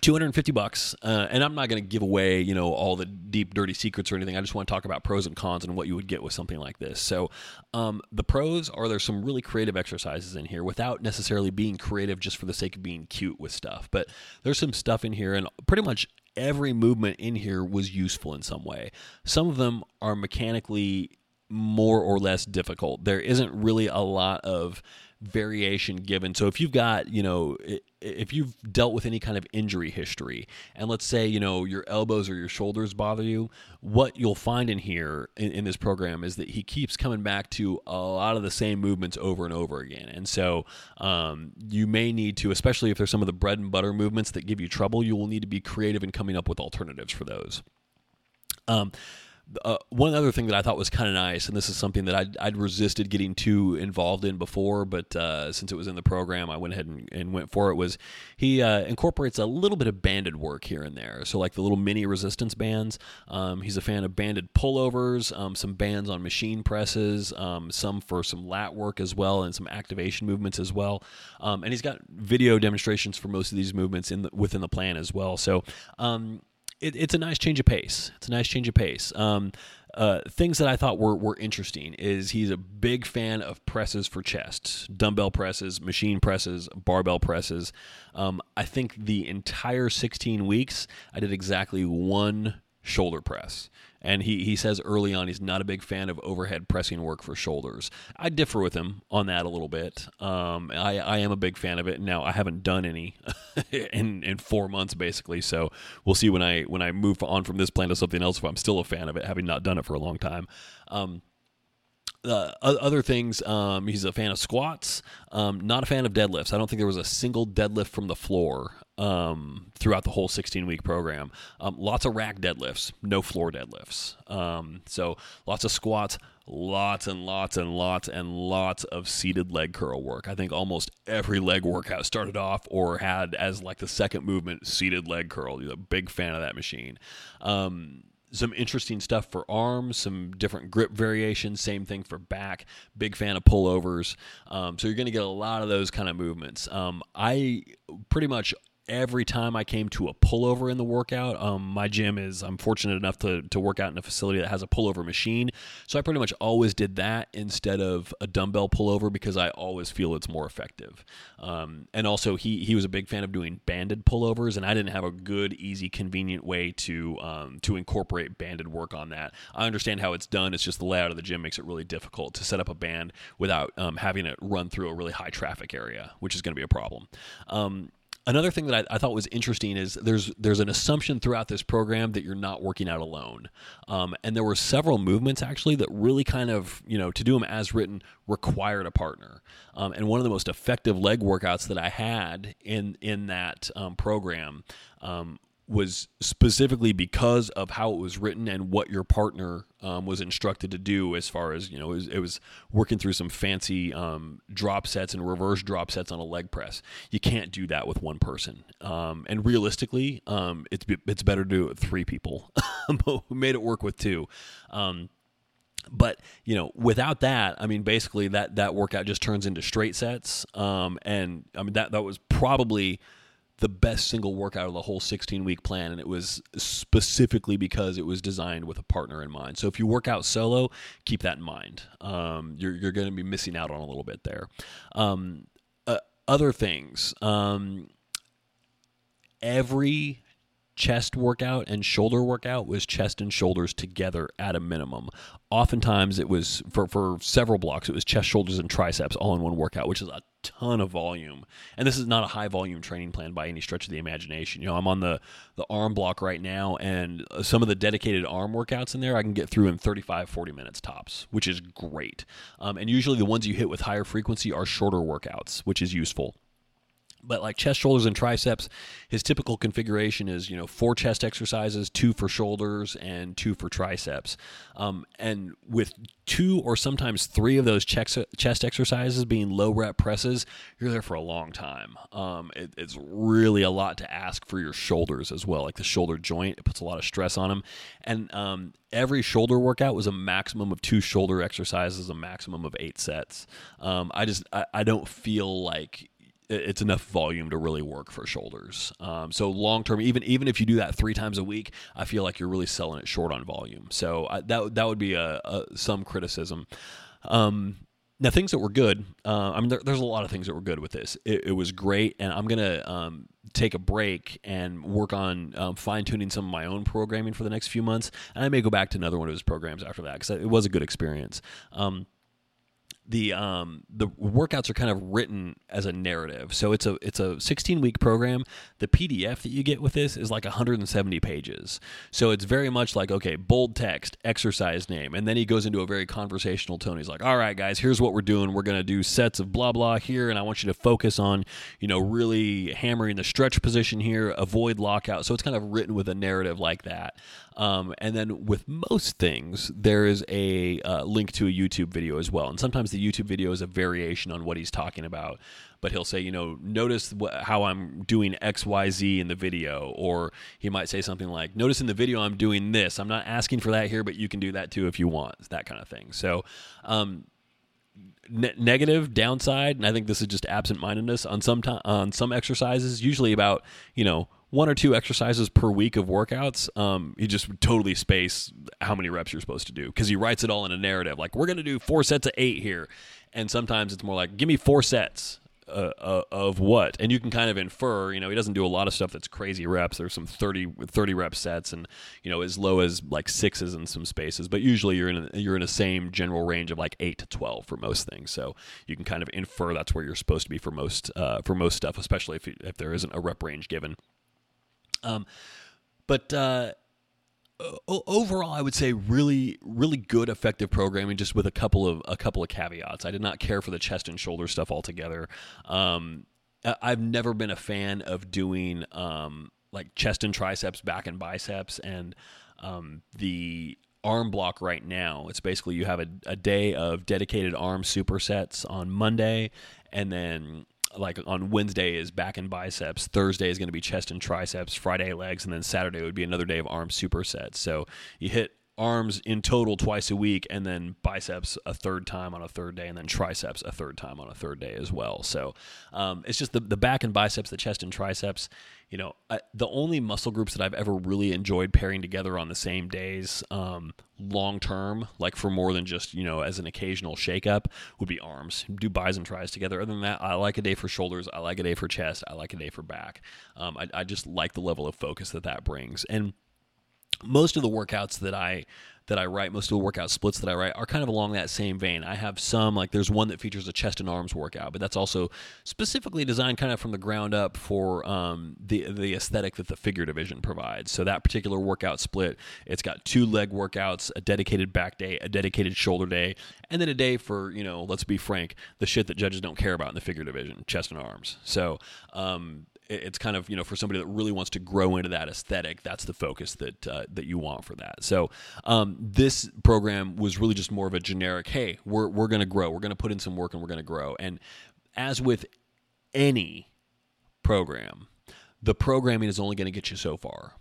250 bucks uh, and i'm not going to give away you know all the deep dirty secrets or anything. I just want to talk about pros and cons and what you would get with something like this. So um, the pros are there's some really creative exercises in here without necessarily being creative just for the sake of being cute with stuff but there's some stuff in here and pretty much every movement in here was useful in some way. Some of them are mechanically more or less difficult. There isn't really a lot of variation given. So if you've got, you know, if you've dealt with any kind of injury history, and let's say, you know, your elbows or your shoulders bother you, what you'll find in here in, in this program is that he keeps coming back to a lot of the same movements over and over again. And so um, you may need to, especially if there's some of the bread and butter movements that give you trouble, you will need to be creative in coming up with alternatives for those. Um, uh, one other thing that I thought was kind of nice, and this is something that I'd, I'd resisted getting too involved in before, but uh, since it was in the program, I went ahead and, and went for it. Was he uh, incorporates a little bit of banded work here and there? So like the little mini resistance bands. Um, he's a fan of banded pullovers, um, some bands on machine presses, um, some for some lat work as well, and some activation movements as well. Um, and he's got video demonstrations for most of these movements in the, within the plan as well. So um, it, it's a nice change of pace. It's a nice change of pace. Um, uh, things that I thought were, were interesting is he's a big fan of presses for chest, dumbbell presses, machine presses, barbell presses. Um, I think the entire 16 weeks, I did exactly one shoulder press. And he, he says early on he's not a big fan of overhead pressing work for shoulders. I differ with him on that a little bit. Um, I, I am a big fan of it. Now I haven't done any [LAUGHS] in in four months basically, so we'll see when I when I move on from this plan to something else if I'm still a fan of it, having not done it for a long time. Um, uh, other things, um, he's a fan of squats, um, not a fan of deadlifts. I don't think there was a single deadlift from the floor um, throughout the whole 16 week program. Um, lots of rack deadlifts, no floor deadlifts. Um, so lots of squats, lots and lots and lots and lots of seated leg curl work. I think almost every leg workout started off or had as like the second movement seated leg curl. He's a big fan of that machine. Um, some interesting stuff for arms, some different grip variations. Same thing for back. Big fan of pullovers. Um, so you're going to get a lot of those kind of movements. Um, I pretty much every time I came to a pullover in the workout. Um, my gym is, I'm fortunate enough to, to work out in a facility that has a pullover machine. So I pretty much always did that instead of a dumbbell pullover because I always feel it's more effective. Um, and also, he, he was a big fan of doing banded pullovers, and I didn't have a good, easy, convenient way to, um, to incorporate banded work on that. I understand how it's done. It's just the layout of the gym makes it really difficult to set up a band without um, having it run through a really high traffic area, which is going to be a problem. Um, Another thing that I, I, thought was interesting is there's there's an assumption throughout this program that you're not working out alone, um, and there were several movements actually that really kind of you know to do them as written required a partner. Um, and one of the most effective leg workouts that I had in in that um, program um, was specifically because of how it was written and what your partner um, was instructed to do as far as you know it was, it was working through some fancy um, drop sets and reverse drop sets on a leg press. You can't do that with one person. Um, and realistically um, it's it's better to do it with three people [LAUGHS] who made it work with two. Um, but you know without that i mean basically that that workout just turns into straight sets. Um, and i mean that that was probably the best single workout of the whole 16 week plan. And it was specifically because it was designed with a partner in mind. So if you work out solo, keep that in mind. Um, you're you're going to be missing out on a little bit there. Um, uh, other things. Um, every chest workout and shoulder workout was chest and shoulders together at a minimum. Oftentimes, it was for, for several blocks, it was chest, shoulders, and triceps all in one workout, which is a ton of volume. And this is not a high volume training plan by any stretch of the imagination. You know, I'm on the, the arm block right now, and some of the dedicated arm workouts in there I can get through in 35, 40 minutes tops, which is great. Um, and usually the ones you hit with higher frequency are shorter workouts, which is useful. But like chest, shoulders, and triceps, his typical configuration is you know four chest exercises, two for shoulders, and two for triceps. Um, and with two or sometimes three of those chest exercises being low rep presses, you're there for a long time. Um, it, it's really a lot to ask for your shoulders as well. Like the shoulder joint, it puts a lot of stress on them. And um, every shoulder workout was a maximum of two shoulder exercises, a maximum of eight sets. Um, I just I, I don't feel like it's enough volume to really work for shoulders. Um, so long term, even even if you do that three times a week, I feel like you're really selling it short on volume. So I, that that would be a, a some criticism. Um, now things that were good. Uh, I mean, there, there's a lot of things that were good with this. It, it was great, and I'm gonna um, take a break and work on um, fine tuning some of my own programming for the next few months, and I may go back to another one of his programs after that because it was a good experience. Um, the um, the workouts are kind of written as a narrative. So it's a it's a 16 week program. The PDF that you get with this is like 170 pages. So it's very much like okay, bold text, exercise name, and then he goes into a very conversational tone. He's like, "All right, guys, here's what we're doing. We're gonna do sets of blah blah here, and I want you to focus on you know really hammering the stretch position here, avoid lockout." So it's kind of written with a narrative like that. Um, and then with most things, there is a uh, link to a YouTube video as well. And sometimes the YouTube video is a variation on what he's talking about. But he'll say, you know, notice wh- how I'm doing X, Y, Z in the video. Or he might say something like, notice in the video I'm doing this. I'm not asking for that here, but you can do that too if you want. That kind of thing. So, um, Ne- negative downside, and I think this is just absent-mindedness on some time on some exercises. Usually about you know one or two exercises per week of workouts, um, you just totally space how many reps you're supposed to do because he writes it all in a narrative. Like we're gonna do four sets of eight here, and sometimes it's more like give me four sets. Uh, uh, of what and you can kind of infer you know he doesn't do a lot of stuff that's crazy reps there's some 30 30 rep sets and you know as low as like sixes in some spaces but usually you're in a, you're in a same general range of like 8 to 12 for most things so you can kind of infer that's where you're supposed to be for most uh, for most stuff especially if, if there isn't a rep range given um, but uh, overall, I would say really, really good, effective programming, just with a couple of a couple of caveats. I did not care for the chest and shoulder stuff altogether. Um, I've never been a fan of doing um, like chest and triceps, back and biceps, and um, the arm block right now. It's basically you have a, a day of dedicated arm supersets on Monday, and then like on Wednesday is back and biceps, Thursday is going to be chest and triceps, Friday legs, and then Saturday would be another day of arm supersets. So you hit arms in total twice a week, and then biceps a third time on a third day, and then triceps a third time on a third day as well. So um, it's just the, the back and biceps, the chest and triceps. You know, I, the only muscle groups that I've ever really enjoyed pairing together on the same days, um, long term, like for more than just you know as an occasional shakeup, would be arms. Do bis and tris together. Other than that, I like a day for shoulders. I like a day for chest. I like a day for back. Um, I, I just like the level of focus that that brings and most of the workouts that I that I write, most of the workout splits that I write are kind of along that same vein. I have some like there's one that features a chest and arms workout, but that's also specifically designed kind of from the ground up for um, the the aesthetic that the figure division provides. So that particular workout split, it's got two leg workouts, a dedicated back day, a dedicated shoulder day, and then a day for you know let's be frank, the shit that judges don't care about in the figure division, chest and arms. So um, it's kind of you know for somebody that really wants to grow into that aesthetic that's the focus that uh, that you want for that. So um, this program was really just more of a generic hey we're, we're going to grow. We're going to put in some work and we're going to grow. And as with any program the programming is only going to get you so far.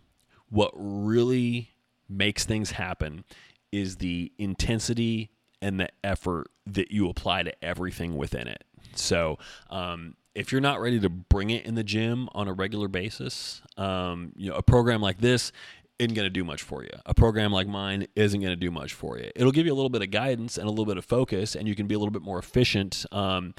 What really makes things happen is the intensity and the effort that you apply to everything within it. So um, if you're not ready to bring it in the gym on a regular basis, um, you know, a program like this isn't going to do much for you. A program like mine isn't going to do much for you. It'll give you a little bit of guidance and a little bit of focus, and you can be a little bit more efficient. Um,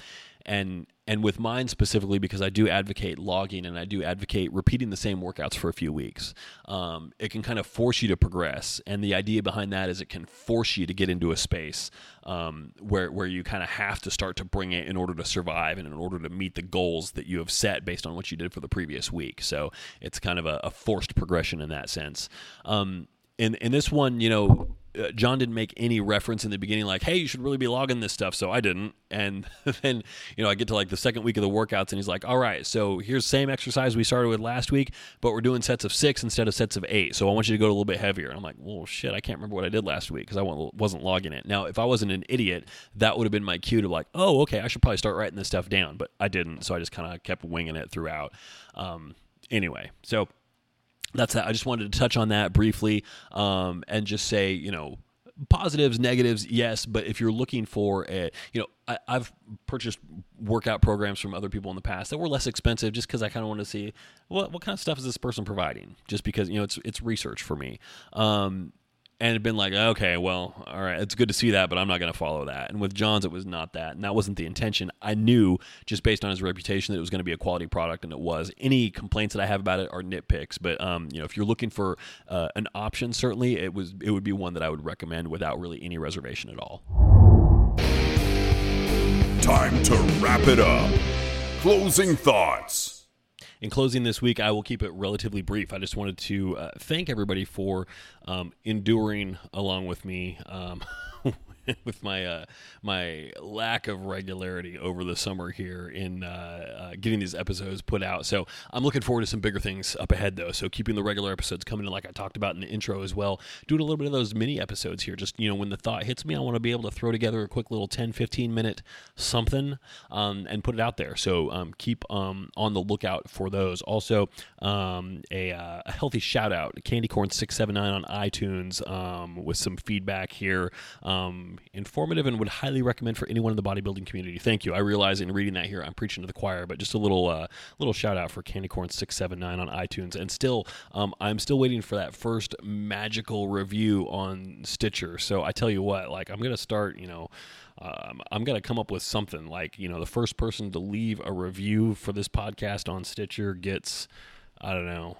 and and with mine specifically because I do advocate logging and I do advocate repeating the same workouts for a few weeks. Um, it can kind of force you to progress, and the idea behind that is it can force you to get into a space um, where where you kind of have to start to bring it in order to survive and in order to meet the goals that you have set based on what you did for the previous week. So it's kind of a, a forced progression in that sense. Um, in in this one, you know, uh, John didn't make any reference in the beginning, like, "Hey, you should really be logging this stuff." So I didn't, and [LAUGHS] then you know I get to like the second week of the workouts, and he's like, "All right, so here's the same exercise we started with last week, but we're doing sets of six instead of sets of eight. So I want you to go a little bit heavier." And I'm like, "Well, shit, I can't remember what I did last week because I wasn't logging it." Now, if I wasn't an idiot, that would have been my cue to like, "Oh, okay, I should probably start writing this stuff down," but I didn't, so I just kind of kept winging it throughout. Um, anyway, so that's that. I just wanted to touch on that briefly um, and just say, you know, positives, negatives, yes. But if you're looking for a, you know, I, have purchased workout programs from other people in the past that were less expensive, just because I kind of want to see what what kind of stuff is this person providing. Just because you know it's it's research for me. Um, and had been like, okay, well, all right, it's good to see that, but I'm not going to follow that. And with John's, it was not that, and that wasn't the intention. I knew just based on his reputation that it was going to be a quality product, and it was. Any complaints that I have about it are nitpicks, but um, you know, if you're looking for uh, an option, certainly it was it would be one that I would recommend without really any reservation at all. Time to wrap it up. Closing thoughts. In closing this week, I will keep it relatively brief. I just wanted to uh, thank everybody for um, enduring along with me. Um, [LAUGHS] [LAUGHS] with my uh, my lack of regularity over the summer here in uh, uh, getting these episodes put out. So I'm looking forward to some bigger things up ahead, though. So keeping the regular episodes coming in, like I talked about in the intro as well. Doing a little bit of those mini episodes here. Just you know, when the thought hits me, I want to be able to throw together a quick little 10, 15 minute something um, and put it out there. So um, keep um, on the lookout for those. Also, um, a, uh, a, healthy shout out, Candy Corn six seven nine on iTunes um, with some feedback here. Um, informative and would highly recommend for anyone in the bodybuilding community. Thank you. I realize in reading that here, I'm preaching to the choir, but just a little uh, little shout out for Candy Corn six seven nine on iTunes. And still, um, I'm still waiting for that first magical review on Stitcher. So I tell you what, like I'm gonna start, you know. Um, I'm to come up with something like, you know, the first person to leave a review for this podcast on Stitcher gets, I don't know,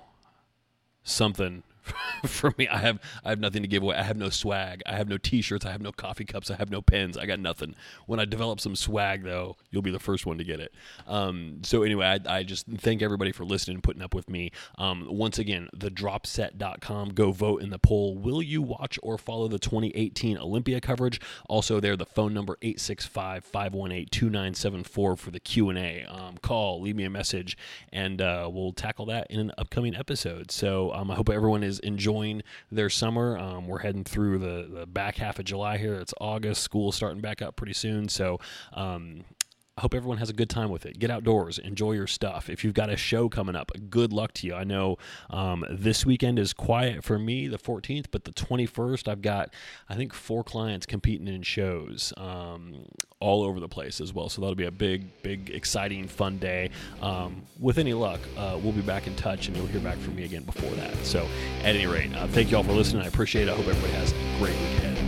something [LAUGHS] for me. I have I have nothing to give away. I have no swag. I have no T-shirts. I have no coffee cups. I have no pens. I got nothing. When I develop some swag, though, you'll be the first one to get it. Um, so anyway, I, I, just thank everybody for listening and putting up with me. Um, once again, thedropset.com. Go vote in the poll. Will you watch or follow the 2018 Olympia coverage? Also, there the phone number 865-518-2974 for the Q and A. Um, call, leave me a message, and uh, we'll tackle that in an upcoming episode. So um, I hope everyone is enjoying their summer. Um, we're heading through the, the back half of July here. It's August. School's starting back up pretty soon. So, um, I hope everyone has a good time with it. Get outdoors, enjoy your stuff. If you've got a show coming up, good luck to you. I know um, this weekend is quiet for me, the 14th, but the 21st, I've got, I think, four clients competing in shows um, all over the place as well. So that'll be a big, big, exciting, fun day. Um, with any luck, uh, we'll be back in touch and you'll hear back from me again before that. So, at any rate, uh, thank you all for listening. I appreciate it. I hope everybody has a great weekend.